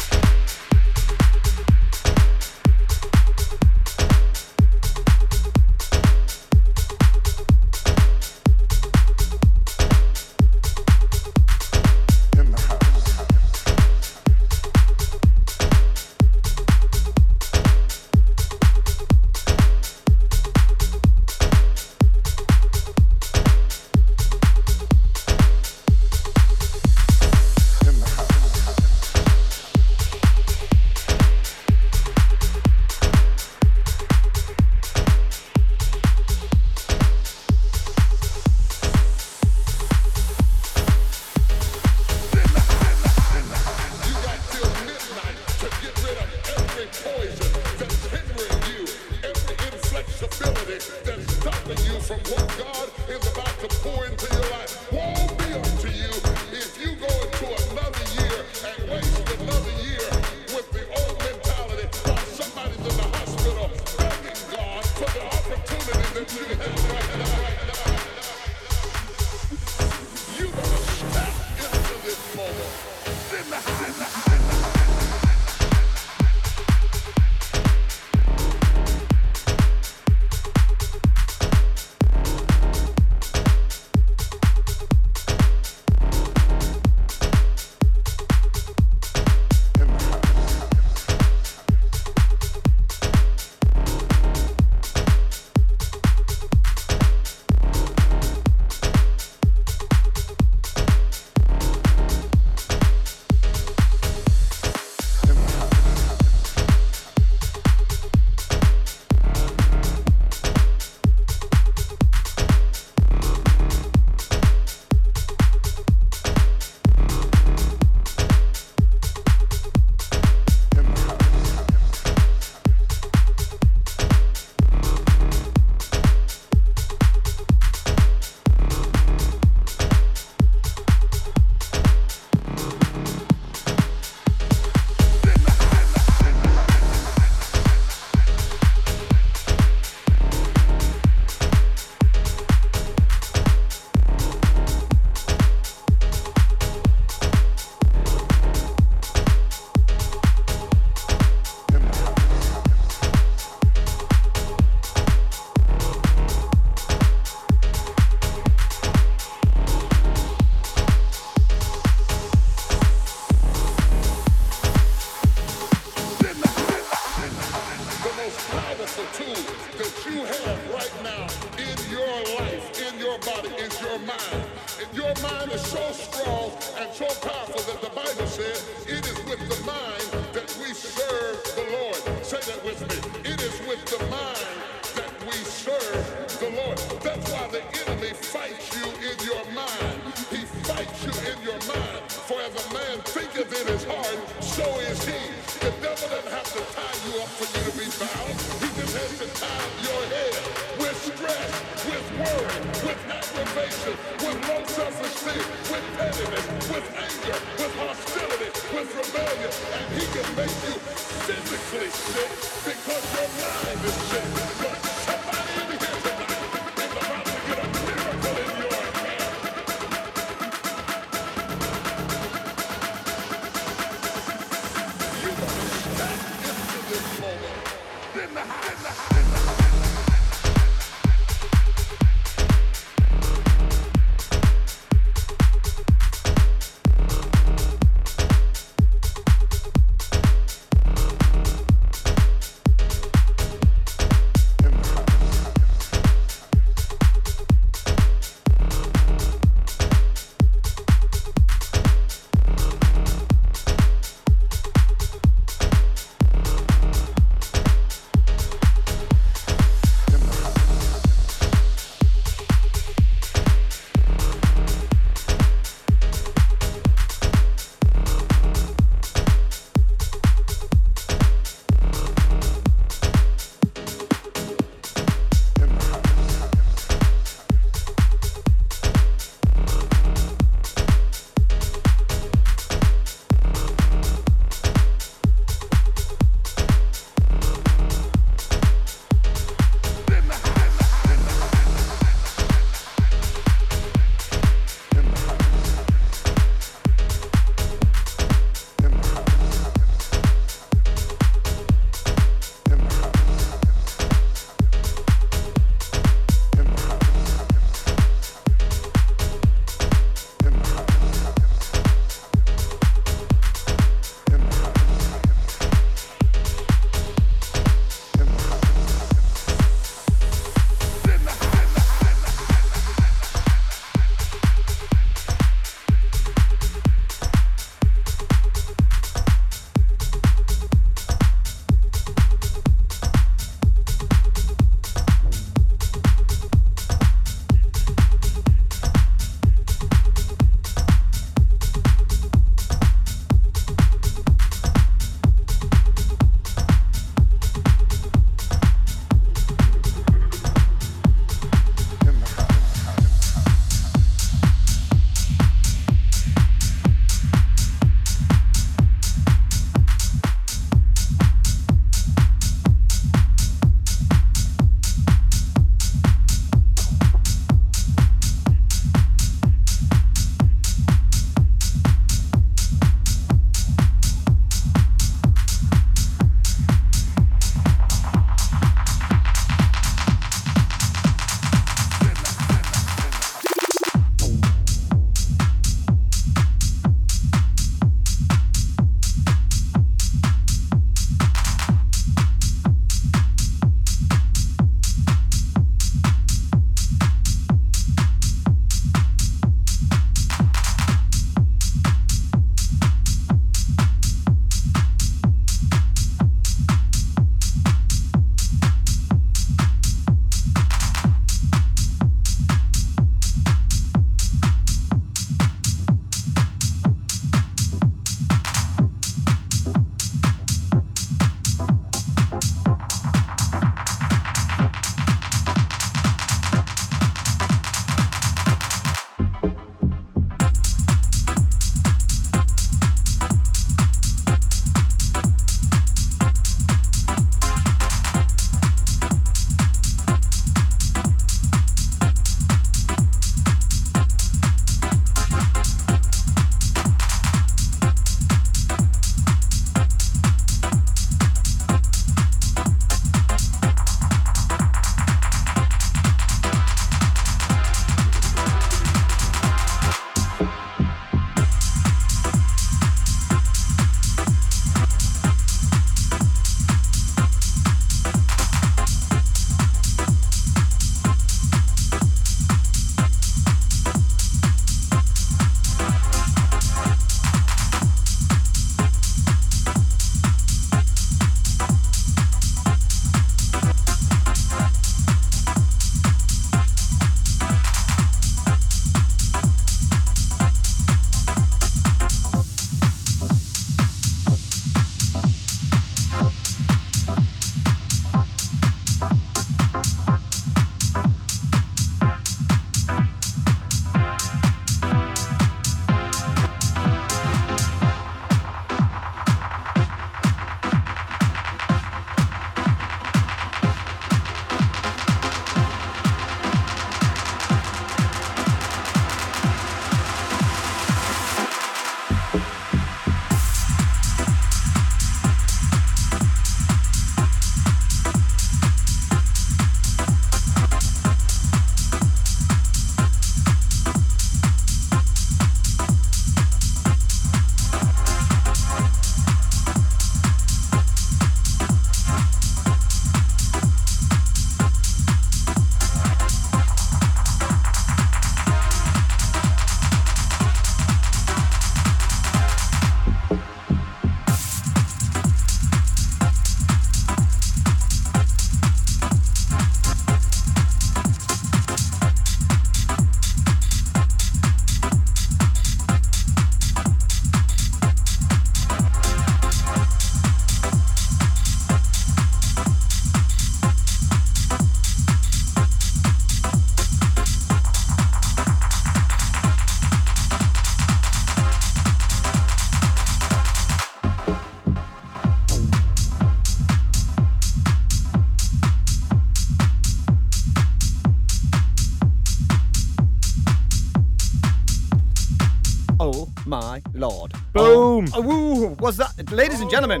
Ladies and gentlemen,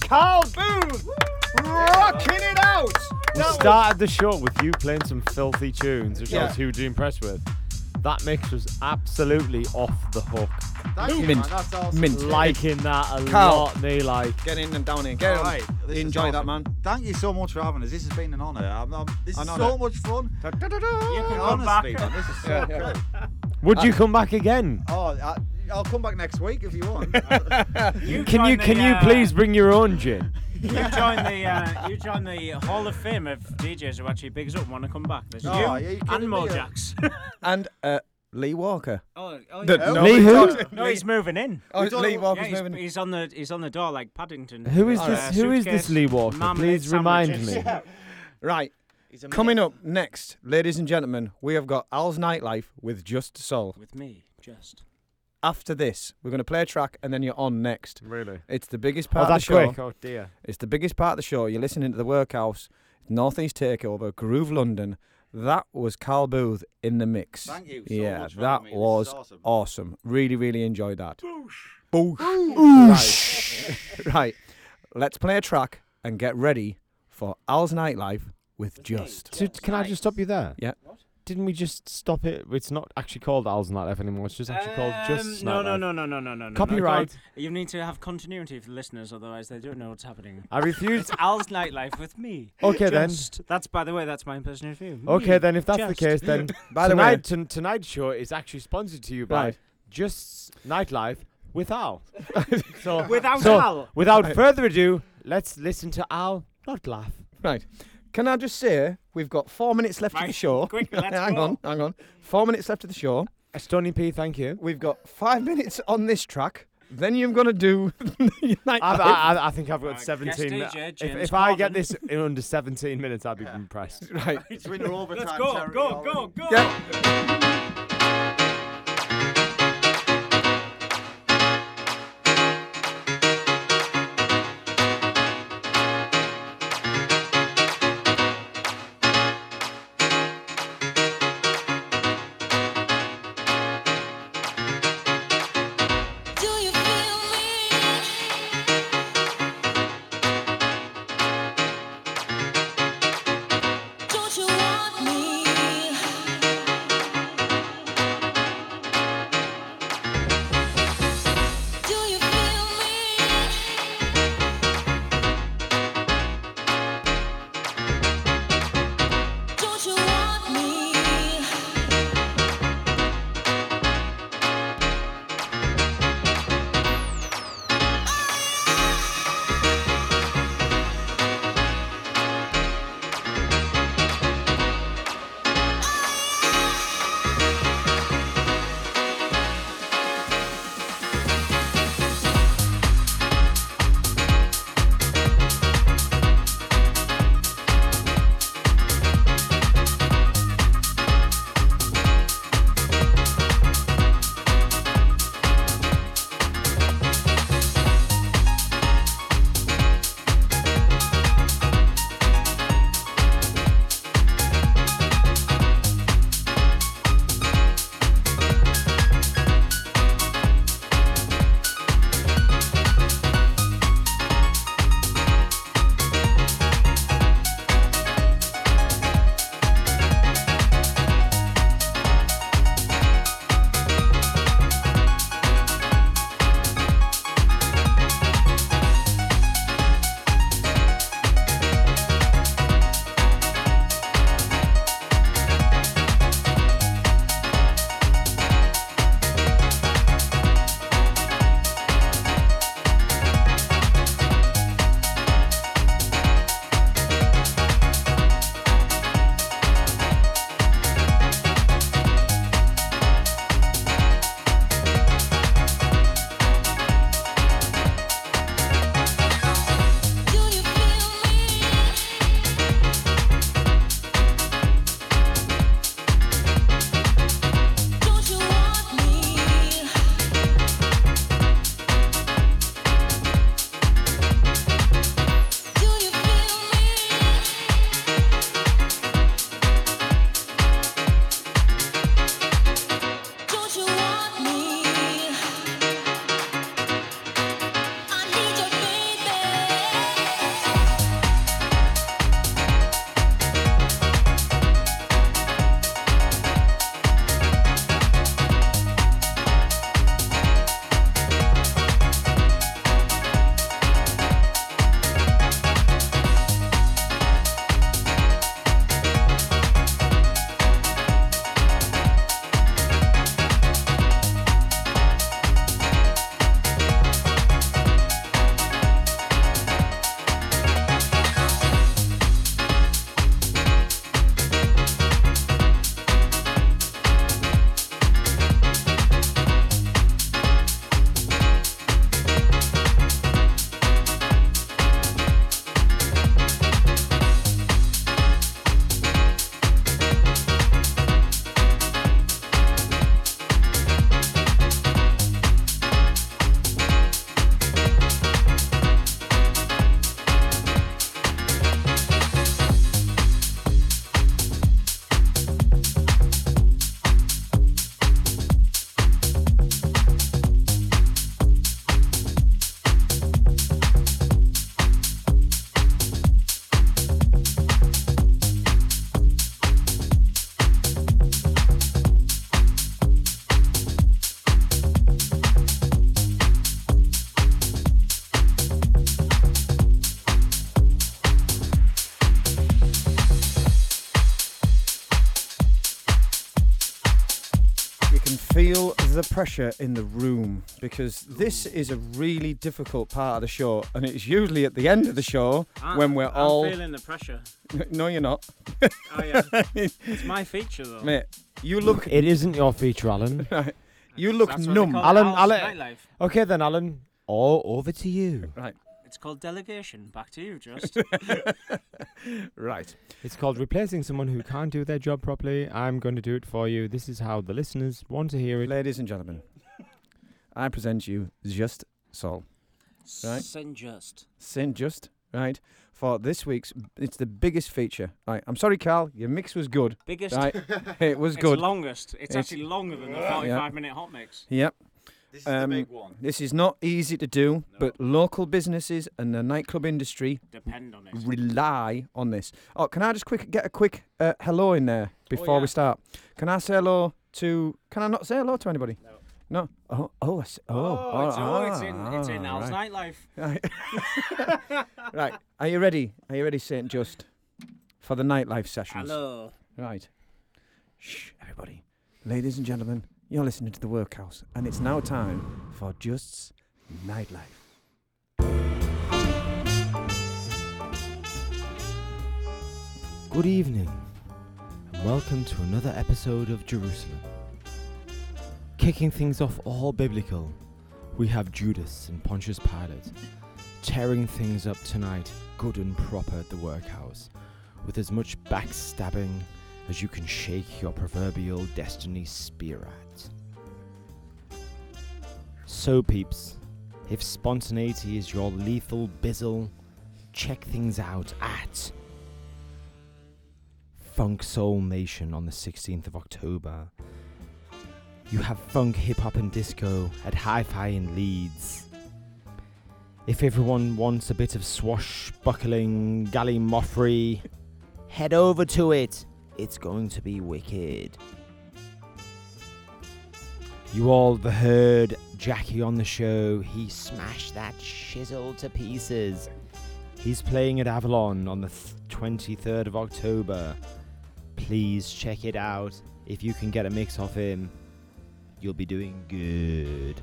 Carl Booth rocking it out. We That was- started the show with you playing some filthy tunes, which I Yeah. was hugely impressed with. That mix was absolutely off the hook. Thank you, Mint. man. That's awesome. Mint. Liking that a Carl. lot, me like. Get in and down in. Get All on. right, this is Enjoy that, awesome. man. Thank you so much for having us. This has been an honour. I'm, I'm, this An is honour. so much fun. You can come Honestly, back. man, this is so Yeah, yeah. cool. Would you Uh, come back again? Oh, I, I'll come back next week if you want. You Can you the, can you uh, please bring your own gin? You join the uh, you join the Hall of Fame of DJs who actually bigs up and want to come back. There's Oh, you yeah, you and kidding me? And uh, Lee Walker. oh, oh, The- yeah. no, Lee we who? no, he's moving in. Oh, We Lee know- Walker's Yeah, he's, moving. he's on the he's on the door like Paddington. Who is Uh, this? Who is this Lee Walker? marmalade Please remind sandwiches. me. Right. Coming up next, ladies and gentlemen, we have got Al's Nightlife with Just Soul. With me, just. After this, we're going to play a track and then you're on next. Really? It's the biggest Oh, part that's of the show. quick. Oh dear. It's the biggest part of the show. You're listening to the Workhouse, Northeast Takeover, Groove London. That was Carl Booth in the mix. Thank you so yeah, much for that me. Was awesome. awesome. Really, really enjoyed that. Boosh. Right. right. Let's play a track and get ready for Al's Nightlife with Just. So, can I just stop you there? Yeah. Didn't we just stop it? It's not actually called Al's Nightlife anymore. It's just actually called Just Um, no, no, Nightlife. no, no, no, no, no, no. Copyright. No, you need to have continuity for the listeners, otherwise they don't know what's happening. I refuse. It's Al's nightlife with me. Okay, then. Just. That's by the way, that's my impersonation of you. Okay, Me, then if that's the just. case, then By the way- tonight, ton- tonight's show is actually sponsored to you by Right. Just Nightlife with Al. so Without so, Al. Without Right. further ado, let's listen to Al not laugh. Right. Can I just say, we've got four minutes left of the Right, show. quick, let's hang go. on, hang on. Four minutes left of the show. Uh, Stony P, thank you. We've got five minutes on this track. Then you're going to do I've, I, I- I think I've got Right, 17 guest. DJ, If, James if I get Corden. this in under 17 minutes, I'd be impressed. Right. It's winter overtime Let's go, territory go, go, go. Yeah. The pressure in the room because this is a really difficult part of the show, and it's usually at the end of the show I'm- when we're I'm all. feeling the pressure. No, you're not. Oh yeah, it's my feature though. Mate, you look. It isn't your feature, Alan. Right. You look That's what they numb. call Alan, Alan. nightlife. Okay then, Alan. Oh, over to you. Right. It's called delegation. Back to you, just. Right. It's called replacing someone who can't do their job properly. I'm going to do it for you. This is how the listeners want to hear it. Ladies and gentlemen, I present you Just Sol. Right. Saint Just. Saint Just, right? For this week's, it's the biggest feature. Right. I'm sorry, Carl. Your mix was good. Biggest. Right. It was it's good. longest. It's, It's- actually longer than the 45 Yeah. minute hot mix. Yep. This is the Um, big one. This is not easy to do, but local businesses and the nightclub industry Depend on it. rely on this. Oh, can I just quick get a quick uh, hello in there before yeah. we start? Can I say hello to? Can I not say hello to anybody? No. No. Oh. Oh. I see- oh. Oh, it's, oh, it's ah, in, it's in ah, Al's right. nightlife. Right. right. Are you ready? Are you ready, Saint Just, for the nightlife sessions? Hello. Right. Shh, everybody. Ladies and gentlemen, you're listening to the Workhouse, and it's now time for Just's nightlife. Good evening, and welcome to another episode of Jerusalem. Kicking things off all biblical, we have Judas and Pontius Pilate tearing things up tonight, good and proper at the workhouse, with as much backstabbing as you can shake your proverbial destiny spear at. So, peeps, if spontaneity is your lethal bizzle, check things out at Funk Soul Nation on the 16th of October. You have funk, hip hop, and disco at Hi Fi in Leeds. If everyone wants a bit of swashbuckling gallimaufry, head over to it. It's going to be wicked. You all have heard Jackie on the show. He smashed that shizzle to pieces. He's playing at Avalon on the th- 23rd of October. Please check it out. If you can get a mix off him, you'll be doing good.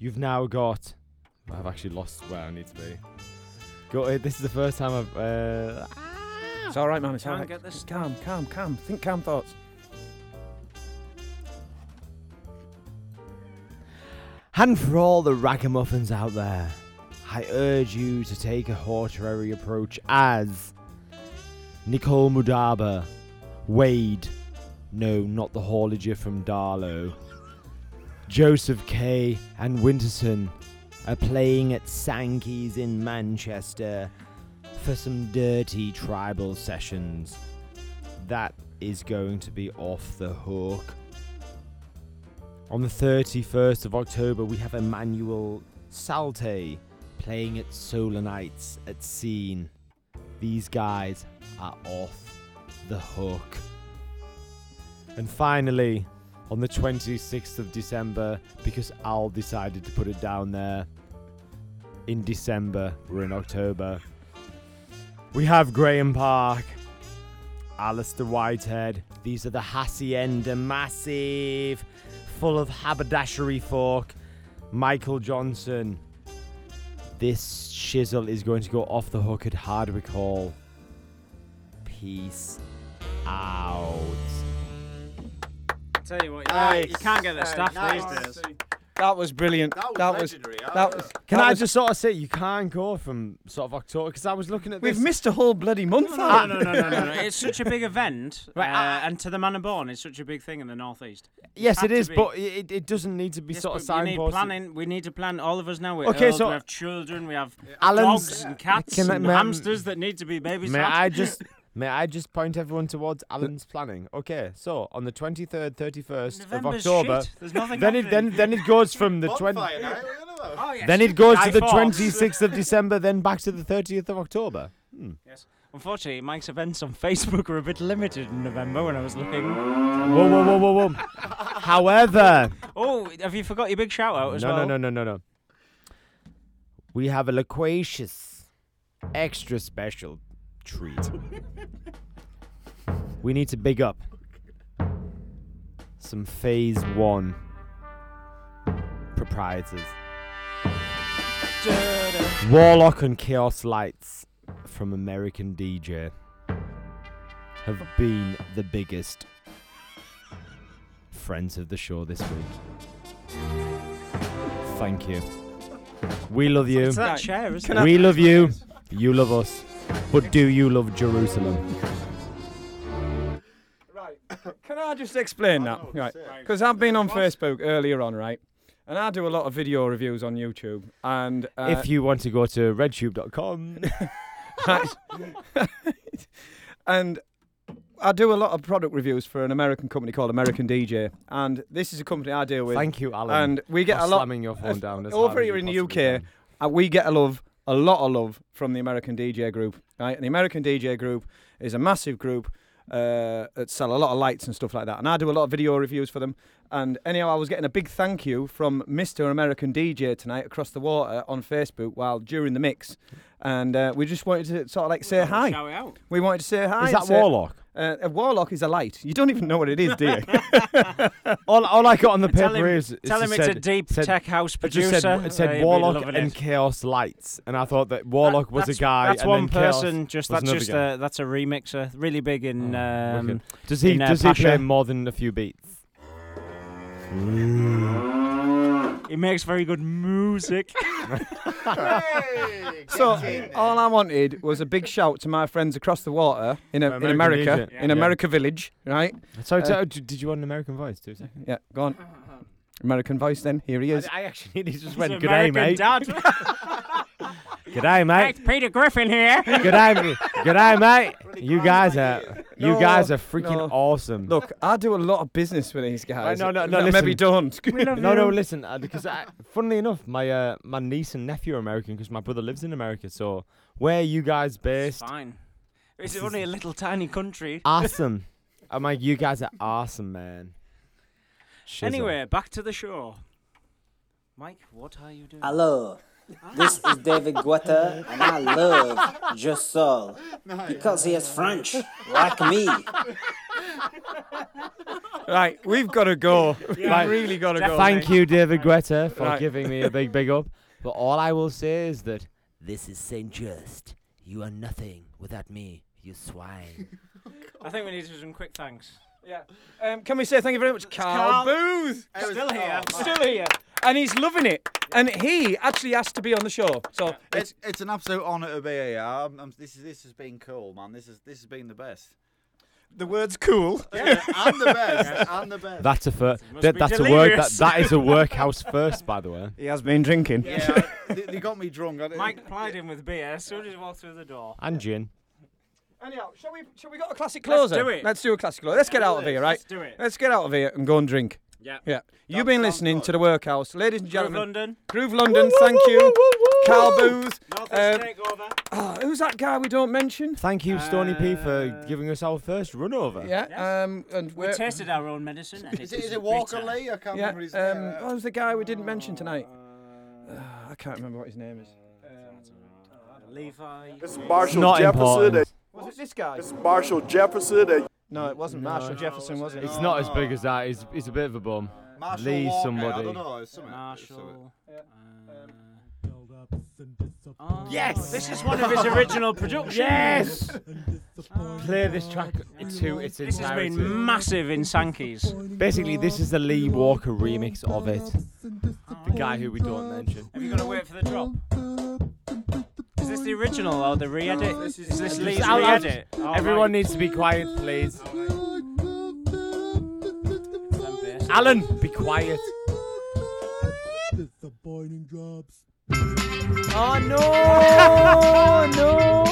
You've now got. I've actually lost where I need to be. Go. uh, This is the first time I've. Uh, It's all right, man. It's all get this calm, calm, calm. Think calm thoughts. And for all the ragamuffins out there, I urge you to take a hortatory approach as Nicole Moudaber, Wade, no, not the haulager from Darlow, Joseph Kay, and Winterson are playing at Sankey's in Manchester for some dirty tribal sessions. That is going to be off the hook. On the 31st of October, we have Emanuel Satie playing at Solar Nights at Scene. These guys are off the hook. And finally, on the 26th of December, because Al decided to put it down there, in December, we're in October, we have Graeme Park, Alistair Whitehead. These are the Hacienda Massive, full of haberdashery folk. Michael Johnson. This shizzle is going to go off the hook at Hardwick Hall. Peace out. Tell you what, yeah, you can't get the Nice, staff nice. these days. That was brilliant. That was legendary. That was. Can that I was- just sort of say you can't go from sort of October because I was looking at this. We've this. missed a whole bloody month. No, out. no, no, no, no, no. It's such a big event, Right, uh, and to the man born, it's such a big thing in the northeast. yes, Had it to is, be. but it, it doesn't need to be Yes, sort of but we need signposted. planning. We need to plan. All of us now. We're Okay, old, so- we have children. We have Alan's- dogs and cats Can I- and may hamsters that need to be babysat. May I just may I just point everyone towards Alan's planning? Okay, so on the twenty third, thirty first of October, shit. There's nothing then it happening. then then it goes from the twenty. Bonfire night, what are you on? Oh, yes. Then it goes to the Fawkes. twenty sixth of December, then back to the thirtieth of October. Hmm. Yes. Unfortunately, Mike's events on Facebook are a bit limited in November when I was looking. Whoa, whoa, whoa, whoa, whoa! However, Oh, have you forgot your big shout out as no, well? no, no, no, no, no. We have a loquacious, extra special treat. we need to big up some Phase One proprietors. Warlock and Chaos Lights from American DJ have been the biggest friends of the show this week. Thank you. We love you. It's that chair, isn't it? we love you. You love us. But do you love Jerusalem? Right. Can I just explain that? Right. Because I've been on Facebook earlier on, right? And I do a lot of video reviews on YouTube. And uh, if you want to go to redtube.com. and I do a lot of product reviews for an American company called American DJ, and this is a company I deal with. Thank you, Alan, And we get for a lot slamming your phone down as over hard as here you in the UK. Uh, we get a love, a lot of love from the American DJ group. Right, and the American DJ group is a massive group uh, that sell a lot of lights and stuff like that. And I do a lot of video reviews for them. And anyhow, I was getting a big thank you from Mr. American DJ tonight across the water on Facebook while during the mix. And uh, we just wanted to sort of like say hi. shout out. We wanted to say hi. Is and that say- Warlock? Uh, a warlock is a light. You don't even know what it is, do you? all, all I got on the Tell paper him- is, is tell it him it's a said- deep said- tech house it producer. said, it said Uh, he'll Warlock loving and it. Chaos Lights, and I thought that Warlock was a guy. That's and one then Chaos person. Just that's just a that's a remixer, really big in. Um, Does he in, uh, does he play more than a few beats? He makes very good music. So all I wanted was a big shout to my friends across the water in, a, in American America, DJ. in Yeah. America Village, right? So, Uh, so d- did you want an American voice? Two seconds. yeah, go on. American voice. Then here he is. I actually he just He's went, "Good day, American mate." Dad. Good day, mate. It's Peter Griffin here. Good day, mate. Good day, mate. You guys are you No, guys are freaking no. awesome. Look, I do a lot of business with these guys. no, no, no. That listen. Maybe don't. no, no. Listen, uh, because I, funnily enough, my uh, my niece and nephew are American because my brother lives in America. So where are you guys based? Fine. It's only a little tiny country. Awesome. I'm like, you guys are awesome, man. Shizzle. Anyway, back to the show. Mike, what are you doing? Hello, this is David Guetta, and I love Just Soul because he is French, like me. Right, we've got to go. Right. We've really got to go. Thank you, David Guetta, for Right. giving me a big, big up. But all I will say is that this is Saint Just. You are nothing without me, you swine. I think we need to do some quick thanks. Yeah. Um, can we say thank you very much, Carl, Carl. Booth? Still here. Still here. And he's loving it. And he actually asked to be on the show. So It's it's an absolute honour to be here. I'm, I'm, this is this has been cool, man. This is this has been the best. the word's cool. Yeah, I'm the best. I'm the best. That's a first. Must That, be that's a word. That, delirious. that is a workhouse first, by the way. He has been drinking. Yeah, I- they, they got me drunk. I, Mike plied him with beer as soon as he walked through the door. And gin. Anyhow, shall we shall we got a classic Let's closer? do it. Let's do a classic closer. Let's get out of here, right? Let's do it. Let's get out of here and go and drink. Yeah. Yeah. You've been listening to the Workhouse, ladies and Groove gentlemen. London. Groove London, thank you. Carl Booth. Northwest Um, Takeover. oh, who's that guy we don't mention? Thank you, Stony P, for Uh, giving us our first run over. Yeah. Um. And We we're- our own medicine. and Is it it, is it Walker bitter. Lee? I can't Yeah. remember his Um. name. What was the guy we didn't mention tonight? Uh, I can't remember what his name is. Levi. It's Marshall Not Jefferson. important. And- Was it this guy? It's Marshall Jefferson. and- No, it wasn't Marshall Jefferson, was it? It's not as big as that. He's, he's a bit of a bum. Marshall Lee Walker, I somebody. don't know. it's something- it's something. Marshall. Uh, yes! This is one of his original productions. Yes! Play this track to its This has entirety. been massive in Sankey's. Basically, this is the Lee Walker remix of it. The guy who we don't mention. Have you got to wait for the drop? Is this the original or the re-edit? Is this Lee's I'll- I'll- re-edit? Everyone right. needs to be quiet, please. Them bass. Alan, be quiet. Oh no, no.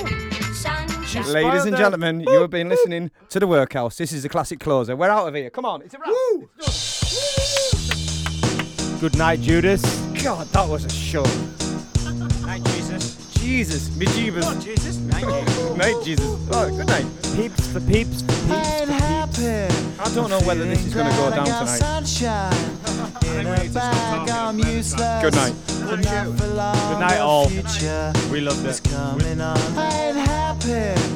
Ladies and gentlemen, you have been listening to the Workhouse. This is the classic closer. We're out of here. Come on, it's a wrap. Good night, Judas. God, that was a show. Night, Jesus. Jesus, me jeebus. Jesus. Night, Jesus. Night, Jesus. Oh, good night. Peeps for peeps for peeps for peeps. I don't know whether this is going to go down tonight. Good night. Good night, all. We loved it. I ain't happy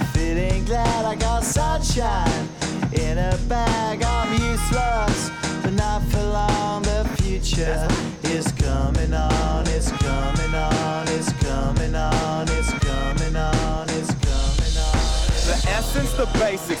feeling glad I got sunshine in a bag. I'm useless, but not for long. The future is coming on. It's coming on. It's coming on. It's coming on. It's coming on. The essence, the basics.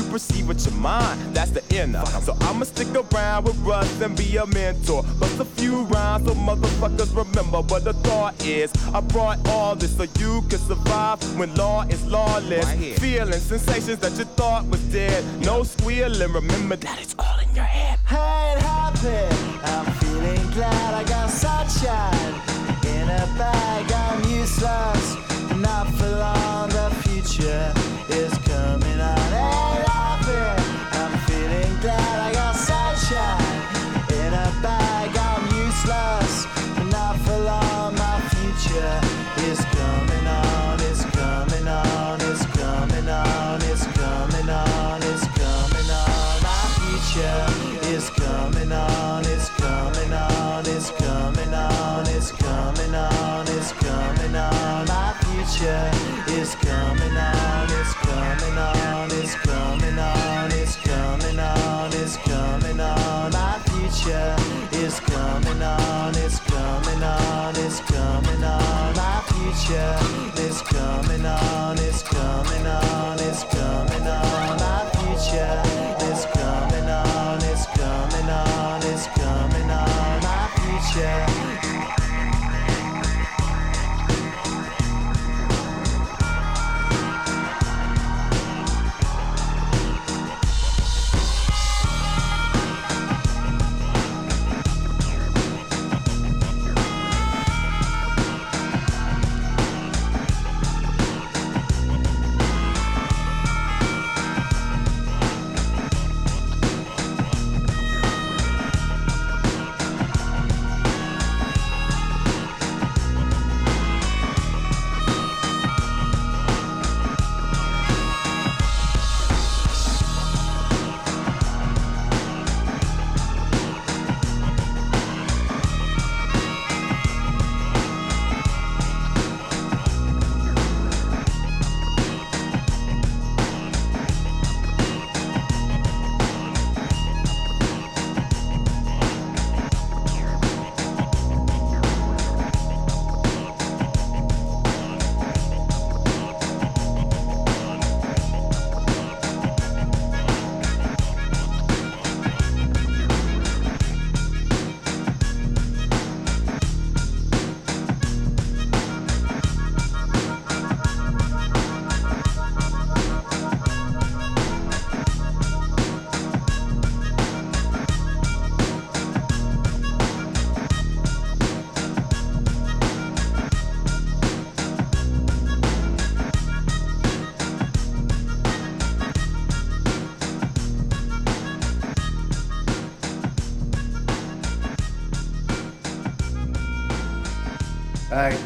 perceive with your mind. That's the inner. So I'ma stick around with Russ and be a mentor. Bust a few rhymes so motherfuckers remember what the thought is. I brought all this so you can survive when law is lawless. Feeling sensations that you thought was dead. No squealing. Remember that it's all in your head. ain't happy. I'm feeling glad I got sunshine in a bag. I'm useless, not for long. The future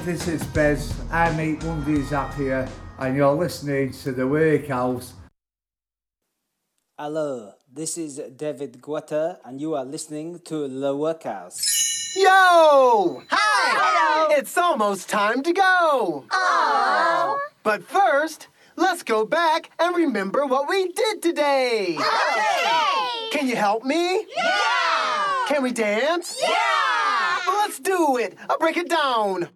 this is Bez. I make Mondays happier, and you're listening to the Workhouse. Hello, this is David Guetta, and you are listening to The Workhouse. Yo! Hi! Hello! It's almost time to go! But first, let's go back and remember what we did today! Can you help me? Yeah! Can we dance? Yeah! Well, let's do it! I'll break it down!